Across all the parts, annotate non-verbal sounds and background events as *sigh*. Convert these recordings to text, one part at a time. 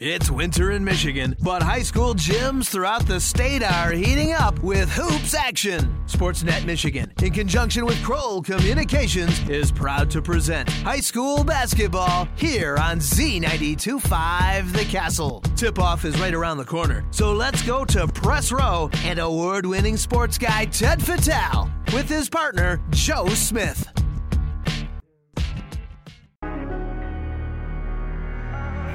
It's winter in Michigan, but high school gyms throughout the state are heating up with hoops action. Sportsnet Michigan, in conjunction with Kroll Communications, is proud to present high school basketball here on Z92.5 The Castle. Tip off is right around the corner, so let's go to Press Row and award winning sports guy Ted Fattel with his partner, Joe Smith.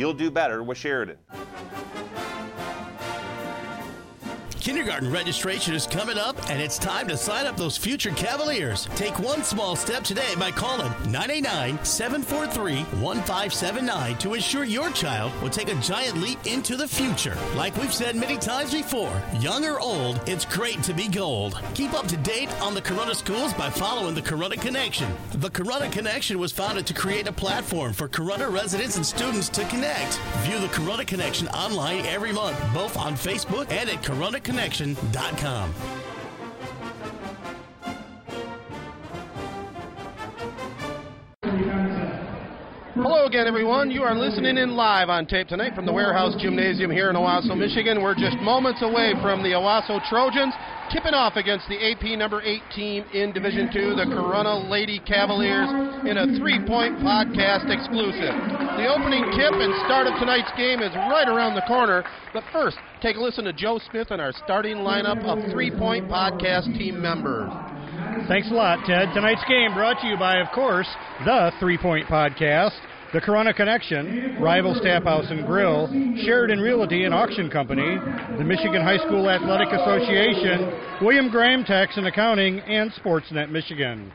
You'll do better with Sheridan. Kindergarten registration is coming up, and it's time to sign up those future Cavaliers. Take one small step today by calling 989 743 1579 to ensure your child will take a giant leap into the future. Like we've said many times before, young or old, it's great to be gold. Keep up to date on the Corunna schools by following the Corunna Connection. The Corunna Connection was founded to create a platform for Corunna residents and students to connect. View the Corunna Connection online every month, both on Facebook and at Corunna connection.com. again, everyone. You are listening in live on tape tonight from the Warehouse Gymnasium here in Owosso, Michigan. We're just moments away from the Owosso Trojans tipping off against the AP number 8 team in Division 2, the Corunna Lady Cavaliers, in a three-point podcast exclusive. The opening tip and start of tonight's game is right around the corner. But first, take a listen to Joe Smith and our starting lineup of three-point podcast team members. Thanks a lot, Ted. Tonight's game brought to you by, of course, the Three Point Podcast, the Corunna Connection, Rival Tap House and Grill, Sheridan Realty and Auction Company, the Michigan High School Athletic Association, William Graham Tax and Accounting, and Sportsnet Michigan.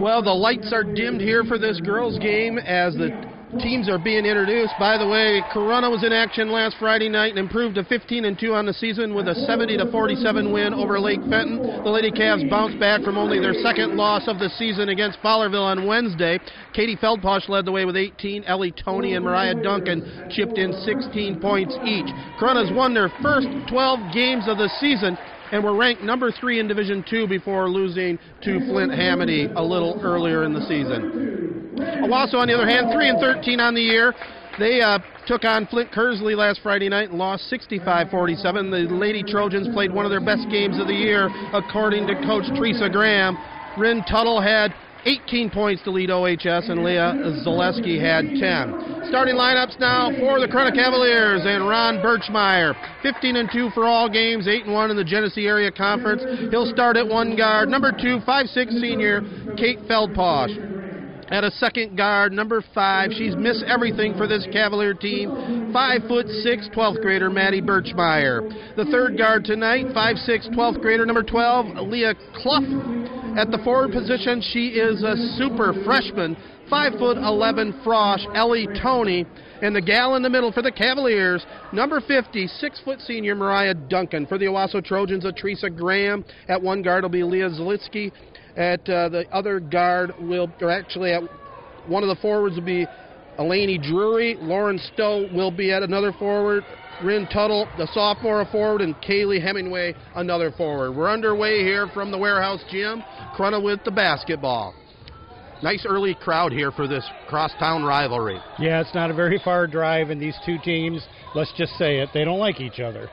Well, the lights are dimmed here for this girls' game as the teams are being introduced. By the way, Corunna was in action last Friday night and improved to 15 and 2 on the season with a 70 to 47 win over Lake Fenton. The Lady Cavs bounced back from only their second loss of the season against Fowlerville on Wednesday. Katie Feldposh led the way with 18. Ellie Tony and Mariah Duncan chipped in 16 points each. Corunna's won their first 12 games of the season and were ranked number three in Division Two before losing to Flint Hamady a little earlier in the season. Owosso, on the other hand, three and 13 on the year. They uh, took on Flint Kearsley last Friday night and lost 65-47. The Lady Trojans played one of their best games of the year, according to Coach Teresa Graham. Rin Tuttle had 18 points to lead OHS, and Leah Zaleski had 10. Starting lineups now for the Corunna Cavaliers and Ron Birchmeyer. 15 and 2 for all games, 8 and 1 in the Genesee Area Conference. He'll start at one guard. Number two, 5'6 senior Kate Feldposh at a second guard, number five. She's missed everything for this Cavalier team. Five foot six, 12th grader Maddie Birchmeyer. The third guard tonight, five six, 12th grader number 12, Leah Clough. At the forward position, she is a super freshman, five foot 11 frosh, Ellie Tony. And the gal in the middle for the Cavaliers, number 50, six foot senior Mariah Duncan. For the Owosso Trojans, a Teresa Graham. At one guard will be Leah Zaleski. At uh, the other guard will, or actually at one of the forwards will be Elaney Drury. Lauren Stowe will be at another forward. Rin Tuttle, the sophomore forward, and Kaylee Hemingway, another forward. We're underway here from the warehouse gym. Corunna with the basketball. Nice early crowd here for this crosstown rivalry. Yeah, it's not a very far drive, and these two teams, let's just say it, they don't like each other.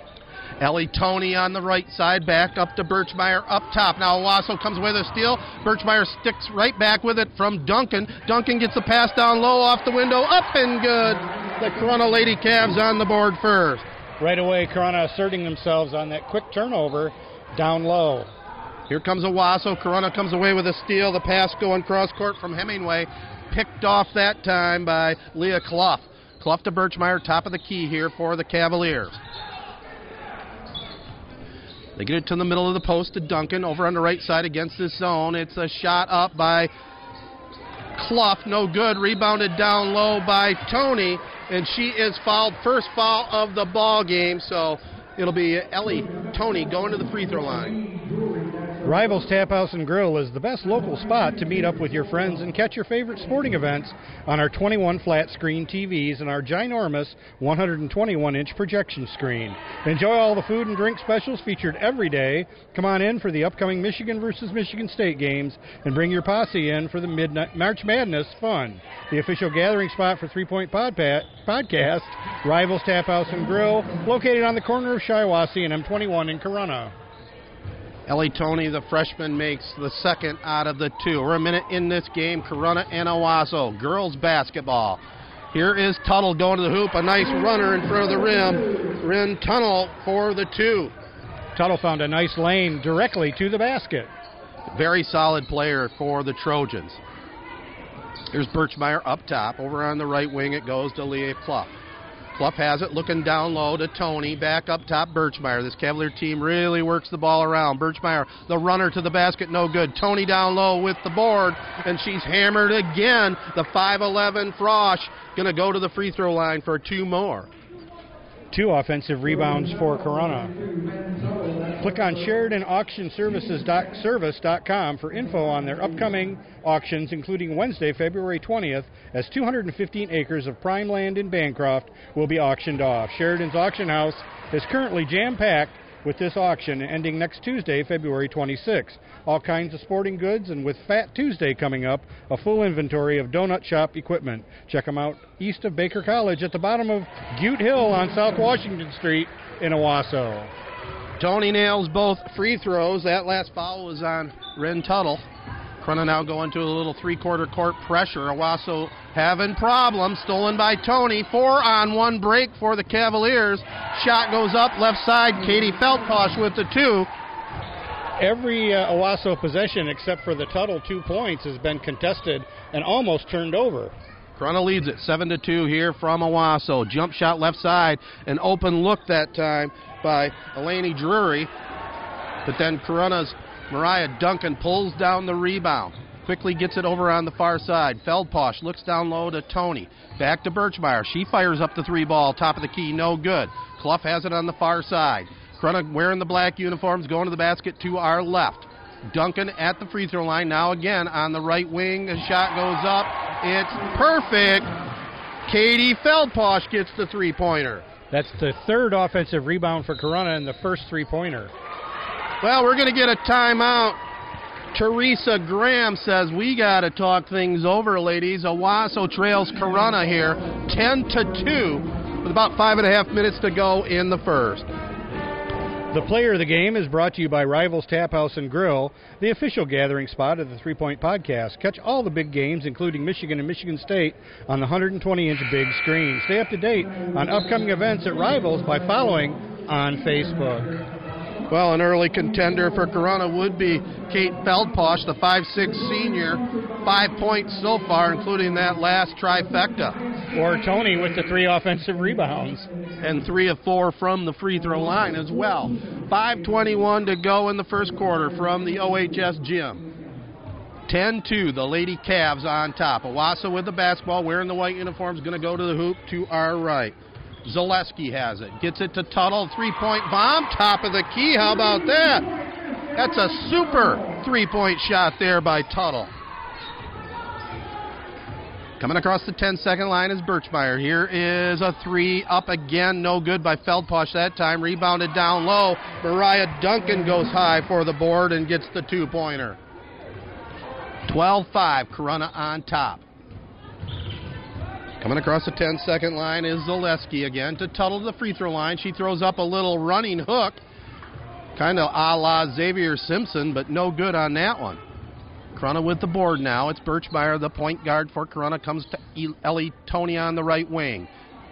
Ellie Tony on the right side, back up to Birchmeyer up top. Now Owosso comes away with a steal. Birchmeyer sticks right back with it from Duncan. Duncan gets the pass down low off the window, up and good. The Corunna Lady Cavs on the board first. Right away, Corunna asserting themselves on that quick turnover down low. Here comes Owosso. Corunna comes away with a steal. The pass going cross court from Hemingway. Picked off that time by Leah Clough. Clough to Birchmeyer, top of the key here for the Cavaliers. They get it to the middle of the post to Duncan over on the right side against this zone. It's a shot up by Clough, no good. Rebounded down low by Tony, and she is fouled. First foul of the ball game, so it'll be Ellie Tony going to the free throw line. Rivals Tap House and Grill is the best local spot to meet up with your friends and catch your favorite sporting events on our 21 flat screen TVs and our ginormous 121 inch projection screen. Enjoy all the food and drink specials featured every day. Come on in for the upcoming Michigan versus Michigan State games and bring your posse in for the Midnight March Madness fun. The official gathering spot for Three Point Pod Podcast, Rivals Tap House and Grill, located on the corner of Shiawassee and M21 in Corunna. Ellie Tony, the freshman, makes the second out of the two. We're a minute in this game. Corunna and Owosso, girls basketball. Here is Tuttle going to the hoop. A nice runner in front of the rim. Rin Tuttle for the two. Tuttle found a nice lane directly to the basket. Very solid player for the Trojans. Here's Birchmeyer up top. Over on the right wing, it goes to Leah Clough. Clough has it, looking down low to Tony. Back up top, Birchmeyer. This Cavalier team really works the ball around. Birchmeyer, the runner to the basket, no good. Tony down low with the board, and she's hammered again. The 5'11 Frosh going to go to the free throw line for two more. Two offensive rebounds for Corunna. Click on SheridanAuctionServices.service.com for info on their upcoming auctions, including Wednesday, February 20th, as 215 acres of prime land in Bancroft will be auctioned off. Sheridan's auction house is currently jam packed with this auction ending next Tuesday, February 26. All kinds of sporting goods, and with Fat Tuesday coming up, a full inventory of donut shop equipment. Check them out east of Baker College at the bottom of Butte Hill on South Washington Street in Owosso. Tony nails both free throws. That last foul was on Ren Tuttle. Corunna now going to a little three-quarter court pressure. Owosso having problems. Stolen by Tony. Four on one break for the Cavaliers. Shot goes up left side. Katie Feldposh with the two. Every uh, Owosso possession except for the Tuttle two points has been contested and almost turned over. Corunna leads it 7 to 2 here from Owosso. Jump shot left side. An open look that time by Elaney Drury. But then Corunna's Mariah Duncan pulls down the rebound. Quickly gets it over on the far side. Feldposh looks down low to Tony. Back to Birchmeyer. She fires up the three ball, top of the key, no good. Clough has it on the far side. Corunna wearing the black uniforms, going to the basket to our left. Duncan at the free throw line. Now again on the right wing. The shot goes up. It's perfect. Katie Feldposh gets the three pointer. That's the third offensive rebound for Corunna and the first three pointer. Well, we're going to get a timeout. Teresa Graham says we got to talk things over, ladies. Owosso trails Corunna here, 10 to 2, with about five and a half minutes to go in the first. The player of the game is brought to you by Rivals Tap House and Grill, the official gathering spot of the Three Point Podcast. Catch all the big games, including Michigan and Michigan State, on the 120 inch big screen. Stay up to date on upcoming events at Rivals by following on Facebook. Well, an early contender for Corunna would be Kate Feldposh, the 5'6 senior. Five points so far, including that last trifecta. Or Tony with the three offensive rebounds. And three of four from the free throw line as well. 5.21 to go in the first quarter from the OHS gym. 10 2, the Lady Cavs on top. Owosso with the basketball, wearing the white uniforms, going to go to the hoop to our right. Zaleski has it. Gets it to Tuttle. Three point bomb. Top of the key. How about that? That's a super three point shot there by Tuttle. Coming across the 10 second line is Birchmeyer. Here is a three up again. No good by Feldposh that time. Rebounded down low. Mariah Duncan goes high for the board and gets the two pointer. 12 5. Corunna on top. Coming across the 10 second line is Zaleski again to Tuttle to the free throw line. She throws up a little running hook, kind of a la Xavier Simpson, but no good on that one. Corunna with the board now. It's Birchmeyer, the point guard for Corunna, comes to Ellie Tony on the right wing.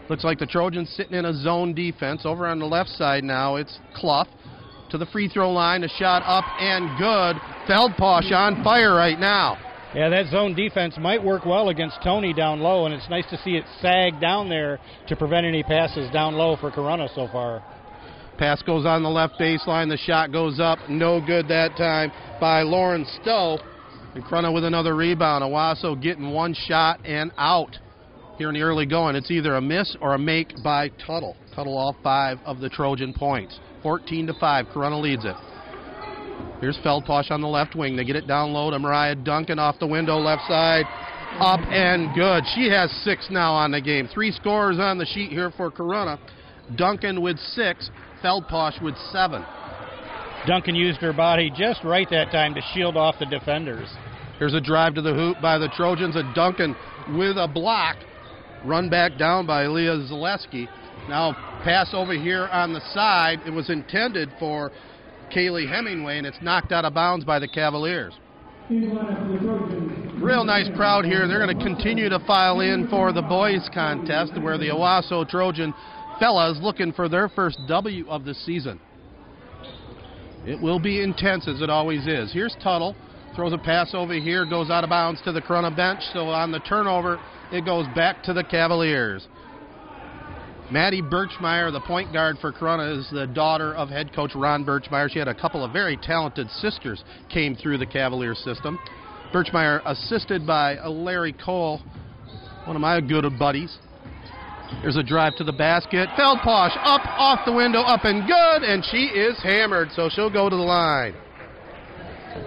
Looks like the Trojans sitting in a zone defense. Over on the left side now, it's Clough to the free throw line. A shot up and good. Feldposh on fire right now. Yeah, that zone defense might work well against Tony down low, and it's nice to see it sag down there to prevent any passes down low for Corunna so far. Pass goes on the left baseline. The shot goes up. No good that time by Lauren Stowe. And Corunna with another rebound. Owosso getting one shot and out here in the early going. It's either a miss or a make by Tuttle. Tuttle all five of the Trojan points. 14 to 5. Corunna leads it. Here's Feldposh on the left wing. They get it down low to Mariah Duncan off the window, left side. Up and good. She has six now on the game. Three scores on the sheet here for Corunna. Duncan with six, Feldposh with seven. Duncan used her body just right that time to shield off the defenders. Here's a drive to the hoop by the Trojans. A Duncan with a block. Run back down by Leah Zaleski. Now pass over here on the side. It was intended for Kaylee Hemingway, and it's knocked out of bounds by the Cavaliers. Real nice crowd here. They're going to continue to file in for the boys' contest, where the Owosso Trojan fellas looking for their first W of the season. It will be intense as it always is. Here's Tuttle. Throws a pass over here, goes out of bounds to the Corunna bench. So on the turnover, it goes back to the Cavaliers. Maddie Birchmeyer, the point guard for Corunna, is the daughter of head coach Ron Birchmeyer. She had a couple of very talented sisters came through the Cavalier system. Birchmeyer assisted by Larry Cole, one of my good buddies. There's a drive to the basket. Feldposh up off the window, up and good, and she is hammered, so she'll go to the line.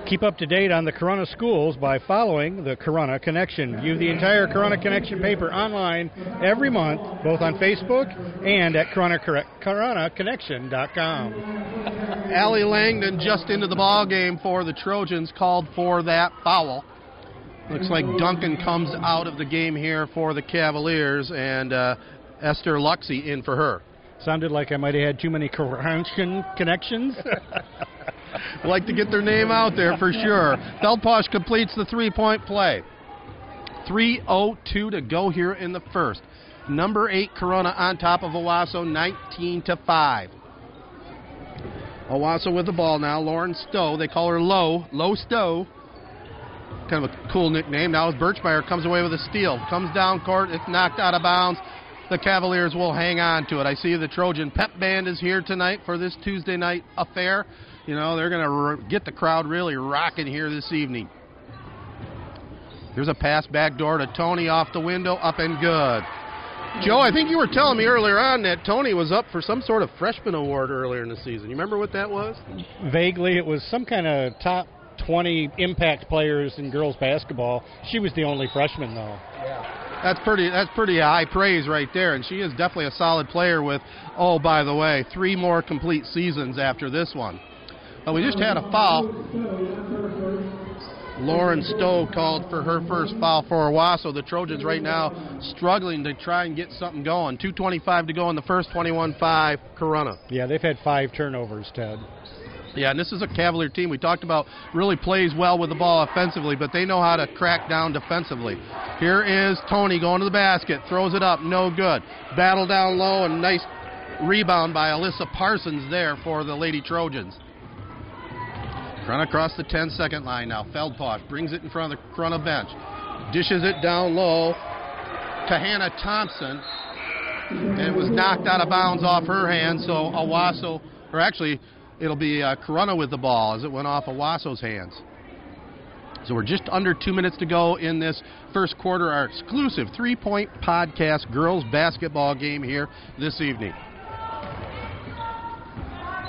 Keep up to date on the Corunna schools by following the Corunna Connection. View the entire Corunna Connection paper online every month, both on Facebook and at corunnaconnection.com. Allie Langdon just into the ball game for the Trojans called for that foul. Looks like Duncan comes out of the game here for the Cavaliers, and uh, Esther Luxey in for her. Sounded like I might have had too many Corona connections. *laughs* like to get their name out there for sure. Feldposh completes the three point play. 3.02 to go here in the first. Number eight Corunna on top of Owosso, 19 to 5. Owosso with the ball now. Lauren Stowe, they call her Low, Low Stowe. Kind of a cool nickname. Now Birchmeyer comes away with a steal. Comes down court, it's knocked out of bounds. The Cavaliers will hang on to it. I see the Trojan Pep Band is here tonight for this Tuesday night affair. You know, they're going to get the crowd really rocking here this evening. Here's a pass back door to Tony off the window, up and good. Joe, I think you were telling me earlier on that Tony was up for some sort of freshman award earlier in the season. You remember what that was? Vaguely, it was some kind of top 20 impact players in girls basketball. She was the only freshman, though. Yeah. That's pretty. That's pretty high praise right there, and she is definitely a solid player. With oh, by the way, three more complete seasons after this one. But we just had a foul. Lauren Stowe called for her first foul for Owosso. The Trojans right now struggling to try and get something going. 2.25 to go in the first, 21 5 Corunna. Yeah, they've had five turnovers, Ted. Yeah, and this is a Cavalier team we talked about really plays well with the ball offensively, but they know how to crack down defensively. Here is Tony going to the basket, throws it up, no good. Battle down low, and nice rebound by Alyssa Parsons there for the Lady Trojans. Run across the 10 second line now. Feldposh brings it in front of the of bench. Dishes it down low to Hannah Thompson. And it was knocked out of bounds off her hand, so Owosso, or actually, it'll be uh, Corunna with the ball as it went off Owosso's hands. So we're just under two minutes to go in this first quarter, our exclusive three point podcast girls basketball game here this evening.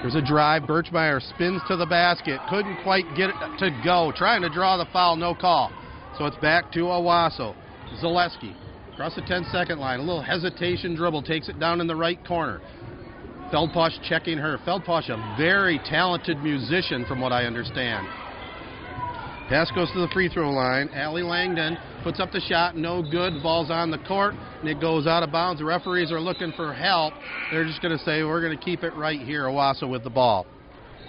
There's a drive. Birchmeyer spins to the basket. Couldn't quite get it to go. Trying to draw the foul, no call. So it's back to Owosso. Zaleski across the 10 second line. A little hesitation dribble. Takes it down in the right corner. Feldposh checking her. Feldposh, a very talented musician, from what I understand. Pass goes to the free throw line. Allie Langdon puts up the shot, no good. The ball's on the court, and it goes out of bounds. The referees are looking for help. They're just going to say, we're going to keep it right here. Owosso with the ball.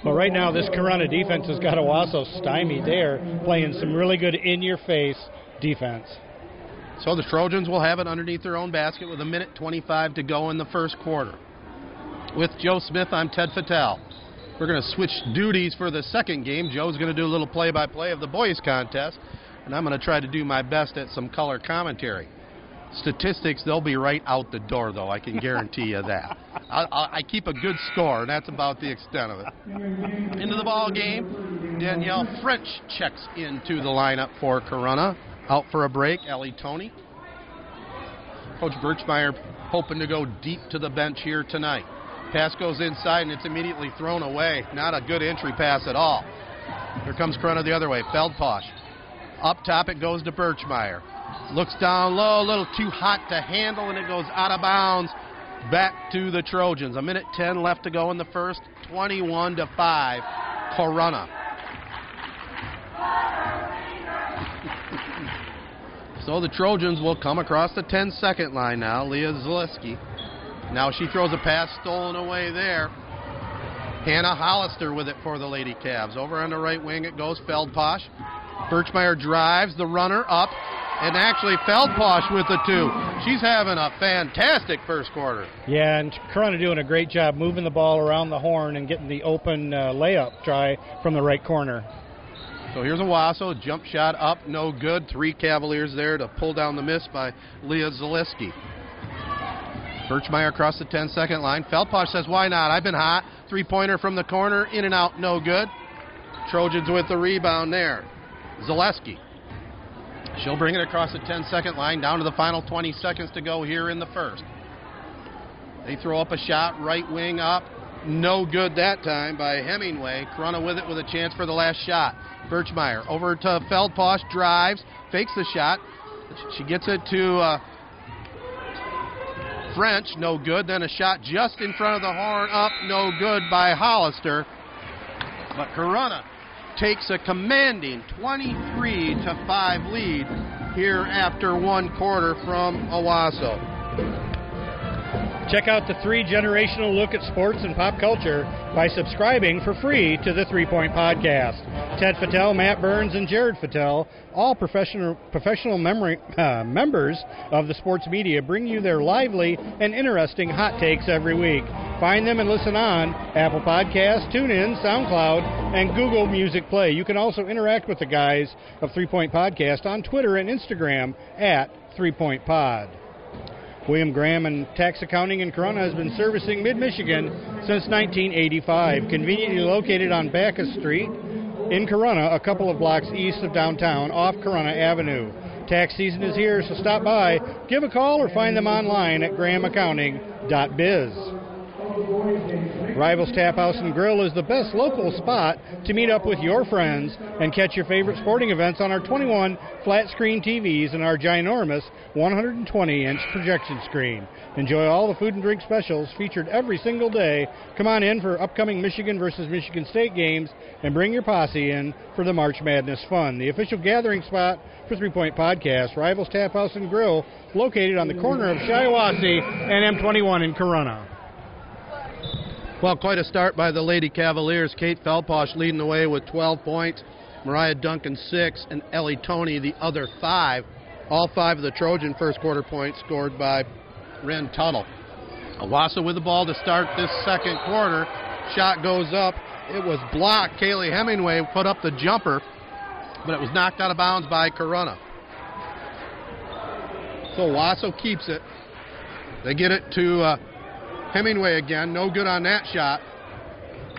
Well, right now, this Corunna defense has got Owosso stymied there, playing some really good in your face defense. So the Trojans will have it underneath their own basket with a minute 25 to go in the first quarter. With Joe Smith, I'm Ted Fattel. We're going to switch duties for the second game. Joe's going to do a little play by play of the boys' contest, and I'm going to try to do my best at some color commentary. Statistics, they'll be right out the door, though. I can guarantee you that. *laughs* I, I, I keep a good score, and that's about the extent of it. Into the ball game, Danielle French checks into the lineup for Corunna. Out for a break, Ellie Tony. Coach Birchmeyer hoping to go deep to the bench here tonight. Pass goes inside and it's immediately thrown away. Not a good entry pass at all. Here comes Corunna the other way. Feldposh. Up top it goes to Birchmeyer. Looks down low, a little too hot to handle, and it goes out of bounds back to the Trojans. A minute 10 left to go in the first. 21 to 5. Corunna. *laughs* so the Trojans will come across the 10 second line now. Leah Zaleski now she throws a pass stolen away there. Hannah Hollister with it for the Lady Cavs. Over on the right wing it goes Feldposh. Birchmeyer drives the runner up, and actually Feldposh with the two. She's having a fantastic first quarter. Yeah, and Corunna doing a great job moving the ball around the horn and getting the open uh, layup try from the right corner. So here's a Wasso jump shot up, no good. Three Cavaliers there to pull down the miss by Leah Zaleski. Birchmeyer across the 10 second line. Feldposh says, Why not? I've been hot. Three pointer from the corner, in and out, no good. Trojans with the rebound there. Zaleski. She'll bring it across the 10 second line, down to the final 20 seconds to go here in the first. They throw up a shot, right wing up. No good that time by Hemingway. Corunna with it with a chance for the last shot. Birchmeyer over to Feldposh, drives, fakes the shot. She gets it to uh, French, no good. Then a shot just in front of the horn, up, no good by Hollister. But Corunna takes a commanding 23 to 5 lead here after one quarter from Owosso. Check out the three generational look at sports and pop culture by subscribing for free to the Three Point Podcast. Ted Fattel, Matt Burns, and Jared Fattel, all professional professional memory, uh, members of the sports media, bring you their lively and interesting hot takes every week. Find them and listen on Apple Podcasts, TuneIn, SoundCloud, and Google Music Play. You can also interact with the guys of Three Point Podcast on Twitter and Instagram at Three Point Pod. William Graham and Tax Accounting in Corunna has been servicing Mid Michigan since 1985. Conveniently located on Bacchus Street in Corunna, a couple of blocks east of downtown, off Corunna Avenue. Tax season is here, so stop by, give a call, or find them online at grahamaccounting.biz. Rivals Tap House and Grill is the best local spot to meet up with your friends and catch your favorite sporting events on our 21 flat screen TVs and our ginormous 120 inch projection screen. Enjoy all the food and drink specials featured every single day. Come on in for upcoming Michigan versus Michigan State games and bring your posse in for the March Madness fun. The official gathering spot for Three Point Podcast, Rivals Tap House and Grill, located on the corner of Shiawassee and M21 in Corunna. Well, quite a start by the Lady Cavaliers. Kate Feldposh leading the way with 12 points, Mariah Duncan six, and Ellie Tony the other five. All five of the Trojan first quarter points scored by Ren Tuttle. Owosso with the ball to start this second quarter. Shot goes up. It was blocked. Kaylee Hemingway put up the jumper, but it was knocked out of bounds by Corunna. So Owosso keeps it. They get it to uh, Hemingway again, no good on that shot.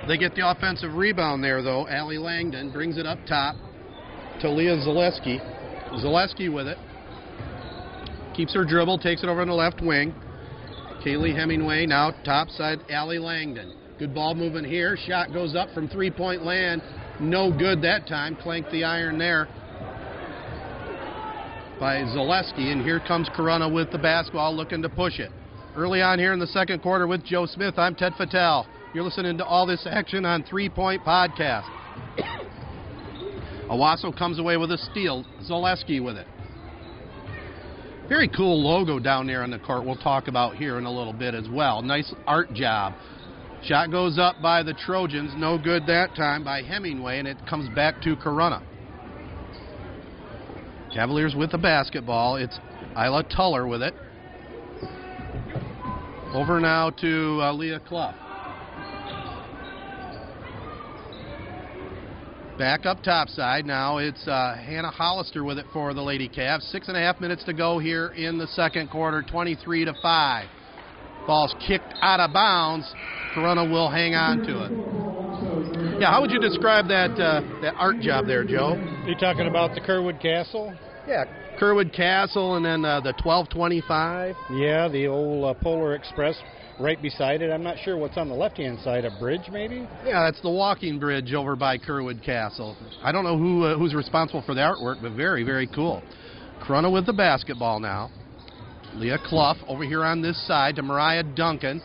They get the offensive rebound there, though. Allie Langdon brings it up top to Leah Zaleski. Zaleski with it. Keeps her dribble, takes it over on the left wing. Kaylee Hemingway now top side, Allie Langdon. Good ball movement here. Shot goes up from three point land. No good that time. Clanked the iron there by Zaleski. And here comes Corunna with the basketball looking to push it. Early on here in the second quarter with Joe Smith, I'm Ted Fattel. You're listening to all this action on Three Point Podcast. Owosso comes away with a steal. Zaleski with it. Very cool logo down there on the court. We'll talk about here in a little bit as well. Nice art job. Shot goes up by the Trojans. No good that time by Hemingway, and it comes back to Corunna. Cavaliers with the basketball. It's Isla Tuller with it. Over now to uh, Leah Clough. Back up top side. Now it's uh, Hannah Hollister with it for the Lady Cavs. Six and a half minutes to go here in the second quarter. 23 to 5. Ball's kicked out of bounds. Corunna will hang on to it. Yeah, how would you describe that uh, that art job there, Joe? You talking about the Curwood Castle? Yeah, Curwood Castle and then uh, the 1225. Yeah, the old uh, Polar Express right beside it. I'm not sure what's on the left hand side. A bridge, maybe? Yeah, that's the walking bridge over by Curwood Castle. I don't know who uh, who's responsible for the artwork, but very, very cool. Corunna with the basketball now. Leah Clough over here on this side to Mariah Duncan.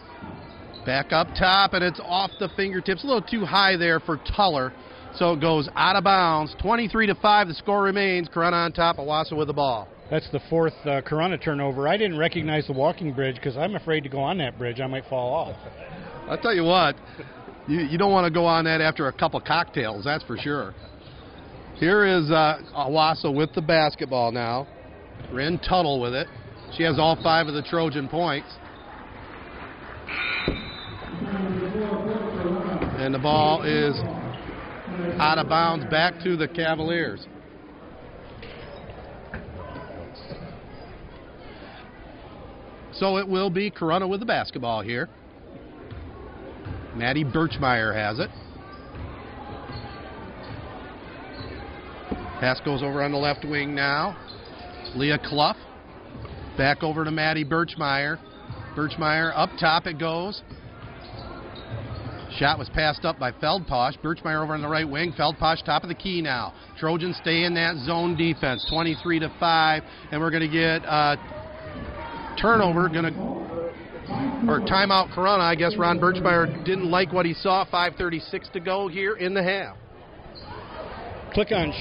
Back up top, and it's off the fingertips. A little too high there for Tuller. So it goes out of bounds. 23 to 5. The score remains. Corunna on top. Owosso with the ball. That's the fourth uh, Corunna turnover. I didn't recognize the walking bridge because I'm afraid to go on that bridge. I might fall off. *laughs* I'll tell you what, you, you don't want to go on that after a couple cocktails, that's for sure. Here is uh, Owosso with the basketball now. Rin Tuttle with it. She has all five of the Trojan points. And the ball is out of bounds back to the Cavaliers. So it will be Corunna with the basketball here. Maddie Birchmeyer has it. Pass goes over on the left wing now. Leah Clough. Back over to Maddie Birchmeyer. Birchmeyer up top it goes. Shot was passed up by Feldposh. Birchmeyer over on the right wing. Feldposh top of the key now. Trojans stay in that zone defense, 23 to 5, and we're going to get uh, turnover. Going to or timeout. Corunna. I guess Ron Birchmeyer didn't like what he saw. 5:36 to go here in the half. Click on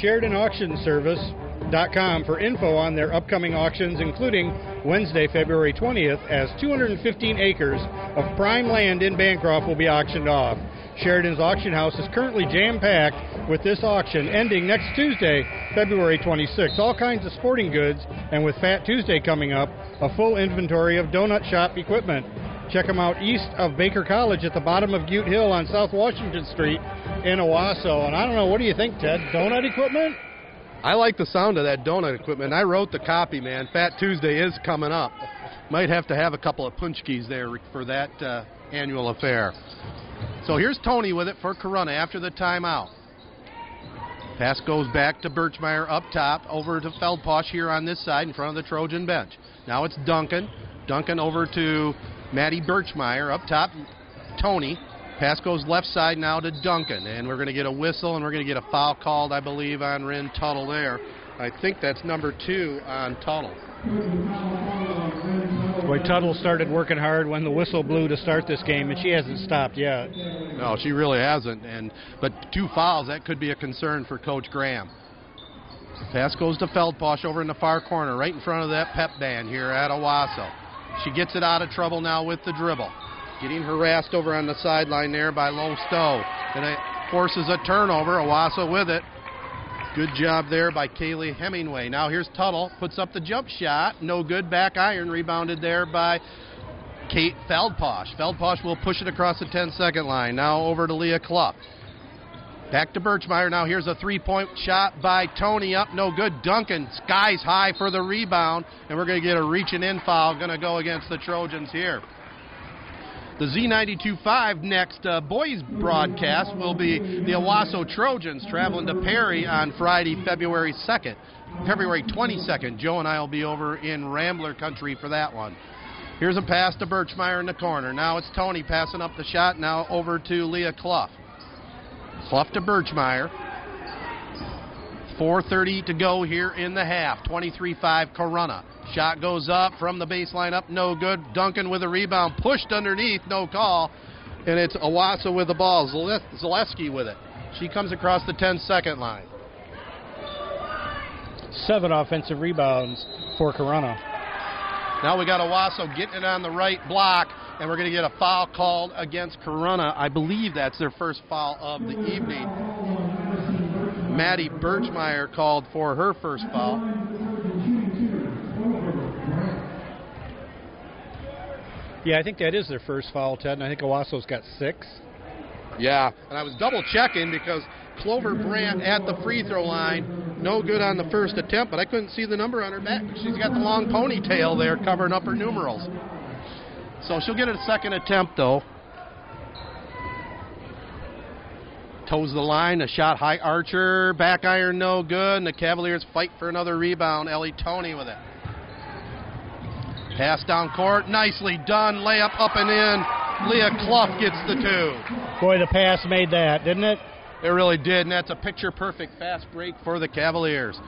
SheridanAuctionService.com for info on their upcoming auctions, including Wednesday, February 20th, as 215 acres of prime land in Bancroft will be auctioned off. Sheridan's auction house is currently jam packed with this auction ending next Tuesday, February 26th. All kinds of sporting goods, and with Fat Tuesday coming up, a full inventory of donut shop equipment. Check them out east of Baker College at the bottom of Butte Hill on South Washington Street in Owosso. And I don't know, what do you think, Ted? Donut equipment? I like the sound of that donut equipment. I wrote the copy, man. Fat Tuesday is coming up. Might have to have a couple of paczkis there for that uh, annual affair. So here's Tony with it for Corunna after the timeout. Pass goes back to Birchmeyer up top, over to Feldposh here on this side in front of the Trojan bench. Now it's Duncan. Duncan over to Maddie Birchmeyer up top. Tony. Pass goes left side now to Duncan, and we're going to get a whistle and we're going to get a foul called, I believe, on Rin Tuttle there. I think that's number two on Tuttle. Boy, Tuttle started working hard when the whistle blew to start this game, and she hasn't stopped yet. No, she really hasn't. And but two fouls that could be a concern for Coach Graham. Pass goes to Feldposh over in the far corner, right in front of that pep band here at Owosso. She gets it out of trouble now with the dribble. Getting harassed over on the sideline there by Low Stowe. And it forces a turnover. Owosso with it. Good job there by Kaylee Hemingway. Now here's Tuttle. Puts up the jump shot. No good. Back iron. Rebounded there by Kate Feldposh. Feldposh will push it across the 10 second line. Now over to Leah Clough. Back to Birchmeyer. Now here's a three point shot by Tony up. No good. Duncan skies high for the rebound. And we're going to get a reaching in foul. Going to go against the Trojans here. The Z92.5 next uh, boys broadcast will be the Owosso Trojans traveling to Perry on Friday, February 2nd. February 22nd. Joe and I will be over in Rambler country for that one. Here's a pass to Birchmeyer in the corner. Now it's Tony passing up the shot. Now over to Leah Clough. Clough to Birchmeyer. 4.30 to go here in the half. 23 5 Corunna. Shot goes up from the baseline up, no good. Duncan with a rebound, pushed underneath, no call. And it's Owosso with the ball. Zaleski with it. She comes across the 10 second line. seven offensive rebounds for Corunna. Now we got Owosso getting it on the right block, and we're going to get a foul called against Corunna. I believe that's their first foul of the evening. Maddie Birchmeyer called for her first foul. Yeah, I think that is their first foul, Ted, and I think Owosso's got six. Yeah, and I was double checking because Clover Brandt at the free throw line, no good on the first attempt, but I couldn't see the number on her back. She's got the long ponytail there covering up her numerals. So she'll get a second attempt though. Toes the line, a shot high archer, back iron no good, and the Cavaliers fight for another rebound. Ellie Tony with it. Pass down court, nicely done, layup up and in. Leah Clough gets the two. Boy, the pass made that, didn't it? It really did, and that's a picture perfect fast break for the Cavaliers.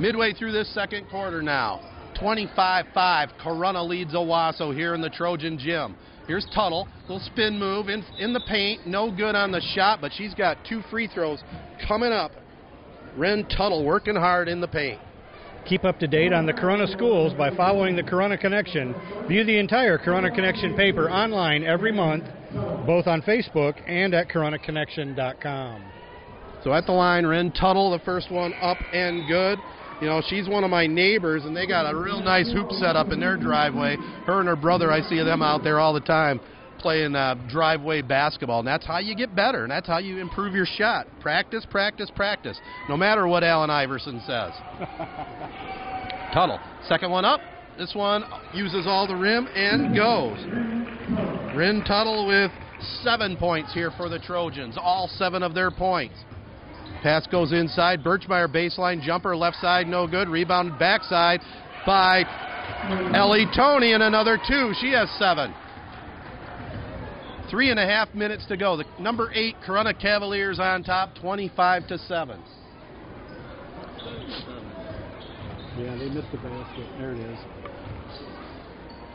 Midway through this second quarter now. 25 5. Corunna leads Owosso here in the Trojan gym. Here's Tuttle. Little spin move in, in the paint. No good on the shot, but she's got two free throws coming up. Ren Tuttle working hard in the paint. Keep up to date on the Corunna schools by following the Corunna Connection. View the entire Corunna Connection paper online every month, both on Facebook and at CorunnaConnection.com. So at the line, Ren Tuttle, the first one up and good. You know, she's one of my neighbors, and they got a real nice hoop set up in their driveway. Her and her brother, I see them out there all the time playing uh, driveway basketball. And that's how you get better, and that's how you improve your shot. Practice, practice, practice. No matter what Allen Iverson says. *laughs* Tuttle, second one up. This one uses all the rim and goes. Rin Tuttle with seven points here for the Trojans, all seven of their points. Pass goes inside. Birchmeyer baseline jumper, left side, no good. Rebounded backside by Ellie Tony, and another two. She has seven. Three and a half minutes to go. The number eight Corunna Cavaliers on top, 25 to seven. Yeah, they missed the basket. There it is.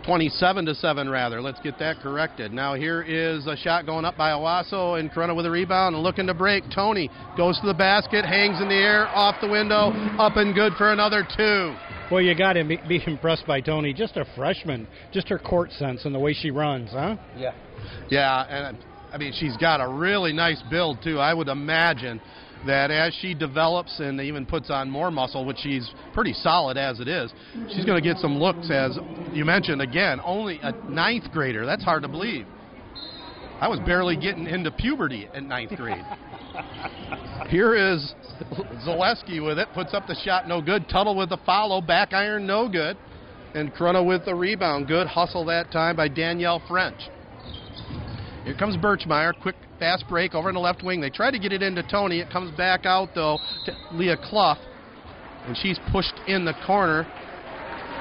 27 to 7 rather. Let's get that corrected. Now here is a shot going up by Owosso and Corunna with a rebound and looking to break. Tony goes to the basket, hangs in the air, off the window, up and good for another two. Well, you got to be, be impressed by Tony. Just a freshman. Just her court sense and the way she runs, huh? Yeah. Yeah, and I mean she's got a really nice build too. I would imagine that as she develops and even puts on more muscle, which she's pretty solid as it is, she's going to get some looks. As you mentioned, again, only a ninth grader. That's hard to believe. I was barely getting into puberty at ninth grade. *laughs* Here is Zaleski with it, puts up the shot, no good. Tuttle with the follow, back iron, no good. And Corunna with the rebound, good hustle that time by Danielle French. Here comes Birchmeyer, quick fast break over in the left wing. They try to get it into Tony. It comes back out though to Leah Clough, and she's pushed in the corner.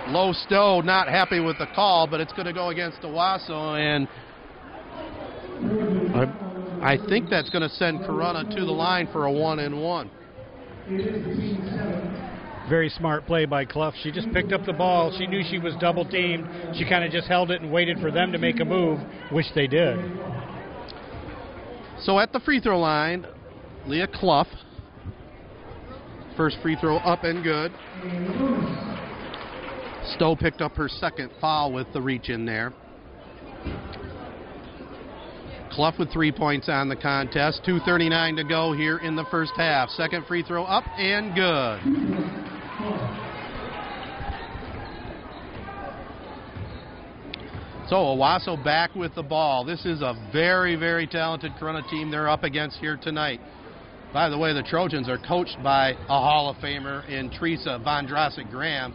Low Stowe not happy with the call, but it's going to go against Owosso, and I, I think that's going to send Corunna to the line for a one and one. Very smart play by Clough. She just picked up the ball. She knew she was double teamed. She kind of just held it and waited for them to make a move, which they did. So at the free throw line, Leah Clough. First free throw up and good. Stowe picked up her second foul with the reach in there. Clough with three points on the contest. 2.39 to go here in the first half. Second free throw up and good. So Owosso back with the ball. This is a very, very talented Corunna team they're up against here tonight. By the way, the Trojans are coached by a Hall of Famer in Teresa Vondrasek Graham,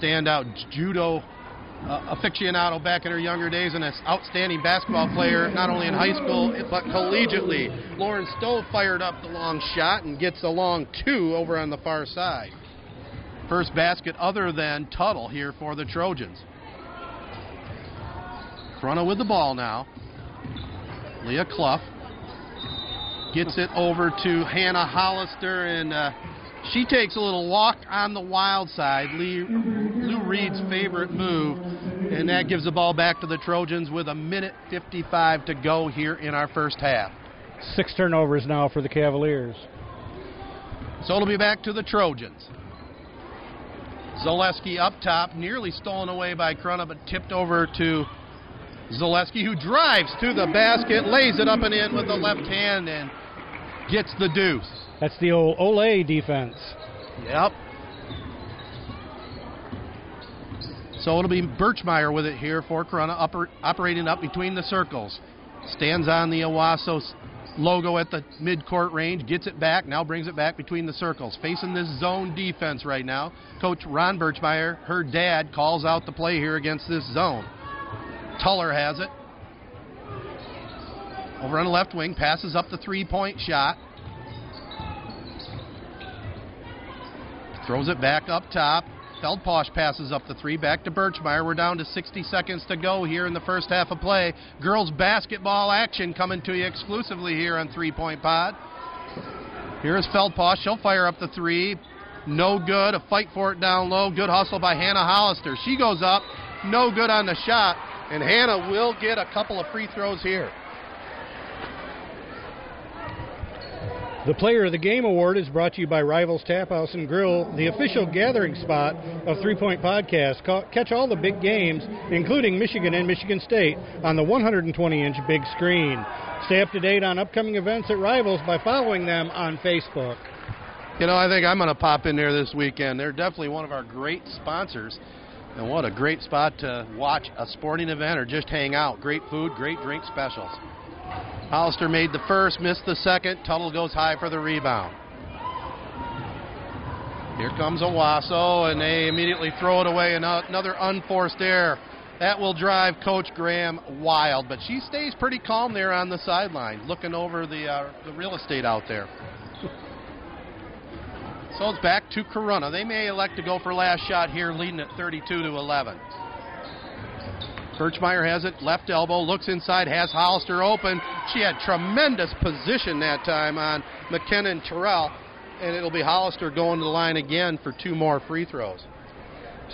standout judo uh, aficionado back in her younger days and an outstanding basketball player, not only in high school but collegiately. Lauren Stowe fired up the long shot and gets a long two over on the far side. First basket other than Tuttle here for the Trojans. Corunna with the ball now. Leah Clough gets it over to Hannah Hollister, and uh, she takes a little walk on the wild side. Lee, Lou Reed's favorite move, and that gives the ball back to the Trojans with a minute 55 to go here in our first half. Six turnovers now for the Cavaliers. So it'll be back to the Trojans. Zaleski up top, nearly stolen away by Corunna, but tipped over to Zaleski, who drives to the basket, lays it up and in with the left hand, and gets the deuce. That's the old Ole defense. Yep. So it'll be Birchmeyer with it here for Corunna, upper, operating up between the circles. Stands on the Owosso logo at the mid-court range, gets it back, now brings it back between the circles. Facing this zone defense right now. Coach Ron Birchmeyer, her dad, calls out the play here against this zone. Tuller has it. Over on the left wing, passes up the three point shot. Throws it back up top. Feldposh passes up the three, back to Birchmeyer. We're down to 60 seconds to go here in the first half of play. Girls basketball action coming to you exclusively here on Three Point Pod. Here's Feldposh. She'll fire up the three. No good. A fight for it down low. Good hustle by Hannah Hollister. She goes up. No good on the shot. And Hannah will get a couple of free throws here. The Player of the Game Award is brought to you by Rivals Tap House and Grill, the official gathering spot of Three Point Podcast. Catch all the big games, including Michigan and Michigan State, on the 120 inch big screen. Stay up to date on upcoming events at Rivals by following them on Facebook. You know, I think I'm going to pop in there this weekend. They're definitely one of our great sponsors. And what a great spot to watch a sporting event or just hang out. Great food, great drink specials. Hollister made the first, missed the second. Tuttle goes high for the rebound. Here comes Owosso, and they immediately throw it away. Another unforced error. That will drive Coach Graham wild, but she stays pretty calm there on the sideline, looking over the, uh, the real estate out there. so it's back to Corunna. They may elect to go for last shot here, leading at 32 to 11. Birchmeyer has it, left elbow, looks inside, has Hollister open. She had tremendous position that time on McKinnon Terrell, and it'll be Hollister going to the line again for two more free throws.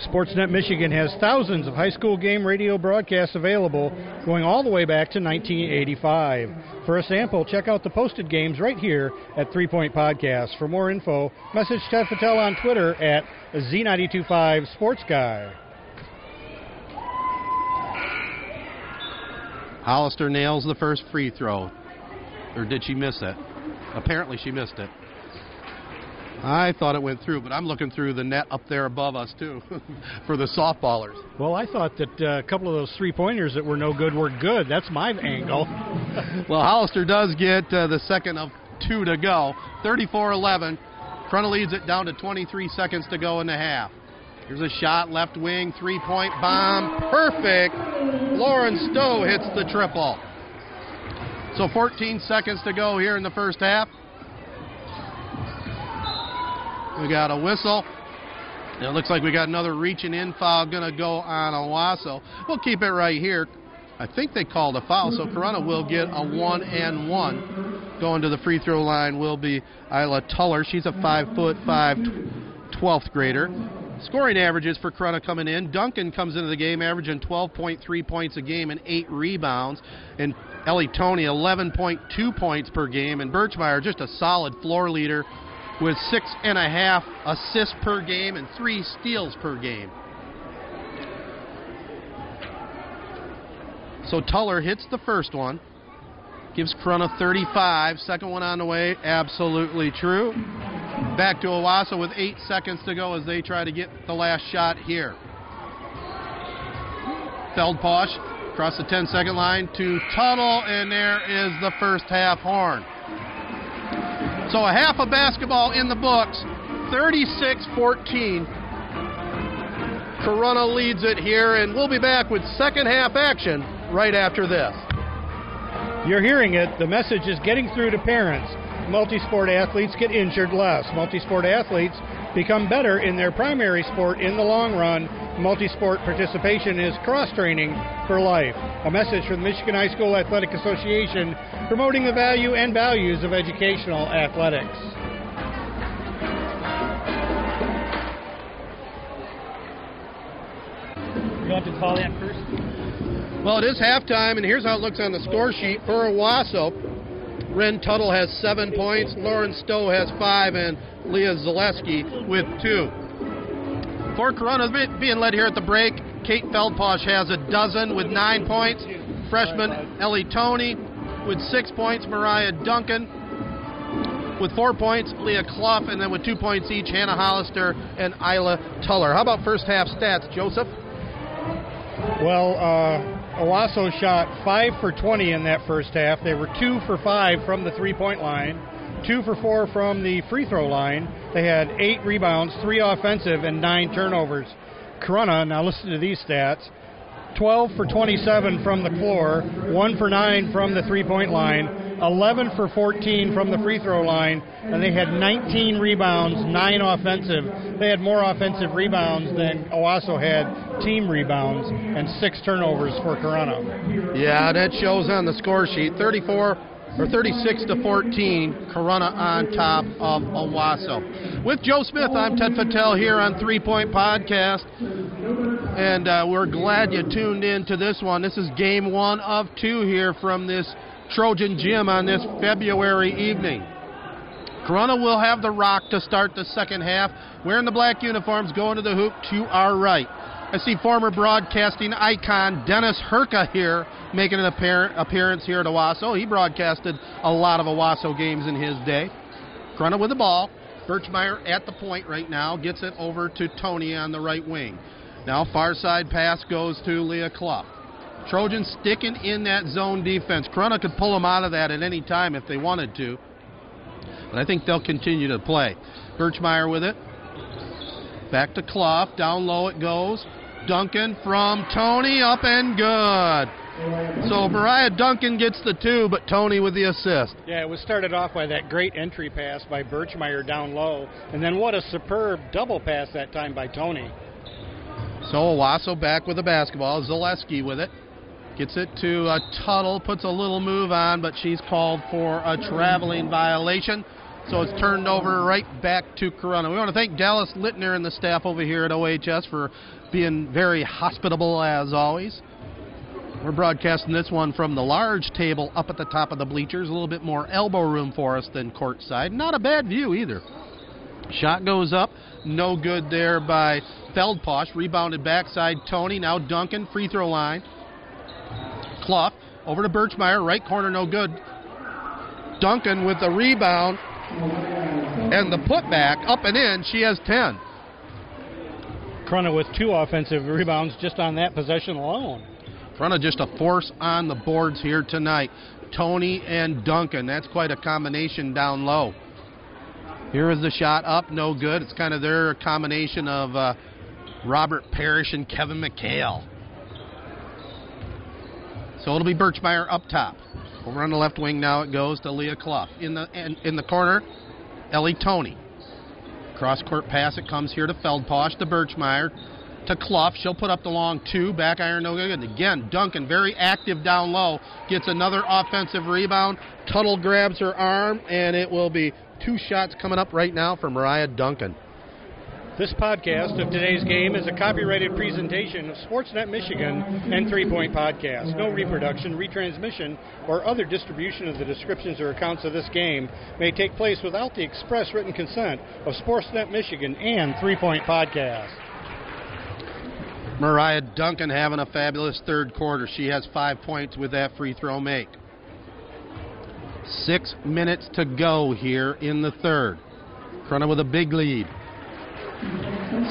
Sportsnet Michigan has thousands of high school game radio broadcasts available going all the way back to 1985. For a sample, check out the posted games right here at Three Point Podcast. For more info, message Ted Fattel on Twitter at Z925 Sports Guy. Hollister nails the first free throw. Or did she miss it? Apparently she missed it. I thought it went through, but I'm looking through the net up there above us, too, *laughs* for the softballers. Well, I thought that uh, a couple of those three pointers that were no good were good. That's my angle. *laughs* well, Hollister does get uh, the second of two to go. 34 11. Corunna leads it down to 23 seconds to go in the half. Here's a shot, left wing, three point bomb. Perfect. Lauren Stowe hits the triple. So 14 seconds to go here in the first half. We got a whistle. It looks like we got another reaching in foul going to go on Owosso. We'll keep it right here. I think they called a foul, so Corunna will get a one and one. Going to the free throw line will be Isla Tuller. She's a five foot five, 12th grader. Scoring averages for Corunna coming in. Duncan comes into the game averaging 12.3 points a game and eight rebounds. And Ellie Tony 11.2 points per game. And Birchmeyer just a solid floor leader with six and a half assists per game and three steals per game. So Tuller hits the first one, gives Corunna 35. Second one on the way, absolutely true. Back to Owosso with eight seconds to go as they try to get the last shot here. Feldposh across the 10 second line to Tuttle, and there is the first half horn. So a half of basketball in the books, 36 14. Corunna leads it here, and we'll be back with second half action right after this. You're hearing it. The message is getting through to parents multisport athletes get injured less. Multisport athletes become better in their primary sport in the long run. Multisport participation is cross training for life. A message from the Michigan High School Athletic Association promoting the value and values of educational athletics. You want to call that first? Well, it is halftime, and here's how it looks on the score sheet for Owosso. Ren Tuttle has seven points, Lauren Stowe has five, and Leah Zaleski with two. For Corunna being led here at the break, Kate Feldposh has a dozen with nine points. Freshman Ellie Tony with six points. Mariah Duncan with four points. Leah Clough, and then with two points each, Hannah Hollister and Isla Tuller. How about first half stats, Joseph? Well, uh, Owosso shot 5 for 20 in that first half. They were 2 for 5 from the three point line, 2 for 4 from the free throw line. They had 8 rebounds, 3 offensive, and 9 turnovers. Corunna, now listen to these stats 12 for 27 from the floor, 1 for 9 from the three point line, 11 for 14 from the free throw line, and they had 19 rebounds, 9 offensive. They had more offensive rebounds than Owosso had team rebounds, and 6 turnovers for Corunna. Yeah, that shows on the score sheet 34 or 36 to 14, Corunna on top of Owosso. With Joe Smith, I'm Ted Fattel here on Three Point Podcast, and uh, we're glad you tuned in to this one. This is game one of two here from this Trojan Gym on this February evening. Corunna will have the rock to start the second half. Wearing the black uniforms, going to the hoop to our right. I see former broadcasting icon Dennis Herka here making an appearance here at Owosso. He broadcasted a lot of Owosso games in his day. Corunna with the ball. Birchmeyer at the point right now gets it over to Tony on the right wing. Now far side pass goes to Leah Clough. Trojans sticking in that zone defense. Corunna could pull them out of that at any time if they wanted to. But I think they'll continue to play. Birchmeyer with it. Back to Clough. Down low it goes. Duncan from Tony up and good. So Mariah Duncan gets the two, but Tony with the assist. Yeah, it was started off by that great entry pass by Birchmeyer down low, and then what a superb double pass that time by Tony. So Owosso back with the basketball. Zaleski with it. Gets it to a Tuttle, puts a little move on, but she's called for a traveling violation. So it's turned over right back to Corunna. We want to thank Dallas Littner and the staff over here at OHS for being very hospitable as always. We're broadcasting this one from the large table up at the top of the bleachers, a little bit more elbow room for us than courtside. Not a bad view either. Shot goes up, no good there by Feldposh. Rebounded backside Tony, now Duncan, free throw line. Clough over to Birchmeyer, right corner, no good. Duncan with the rebound, and the putback up and in, she has 10. Corunna with two offensive rebounds just on that possession alone. Corunna just a force on the boards here tonight. Tony and Duncan, that's quite a combination down low. Here is the shot up, no good. It's kind of their combination of uh, Robert Parish and Kevin McHale. So it'll be Birchmeyer up top. Over on the left wing now it goes to Leah Clough. In the in, in the corner, Ellie Tony. Cross court pass, it comes here to Feldposh, to Birchmeyer, to Clough. She'll put up the long two, back iron no good. Again, Duncan very active down low, gets another offensive rebound. Tuttle grabs her arm, and it will be two shots coming up right now for Mariah Duncan. This podcast of today's game is a copyrighted presentation of Sportsnet Michigan and Three Point Podcast. No reproduction, retransmission, or other distribution of the descriptions or accounts of this game may take place without the express written consent of Sportsnet Michigan and Three Point Podcast. Mariah Duncan having a fabulous third quarter. She has five points with that free throw make. Six minutes to go here in the third. Corunna with a big lead.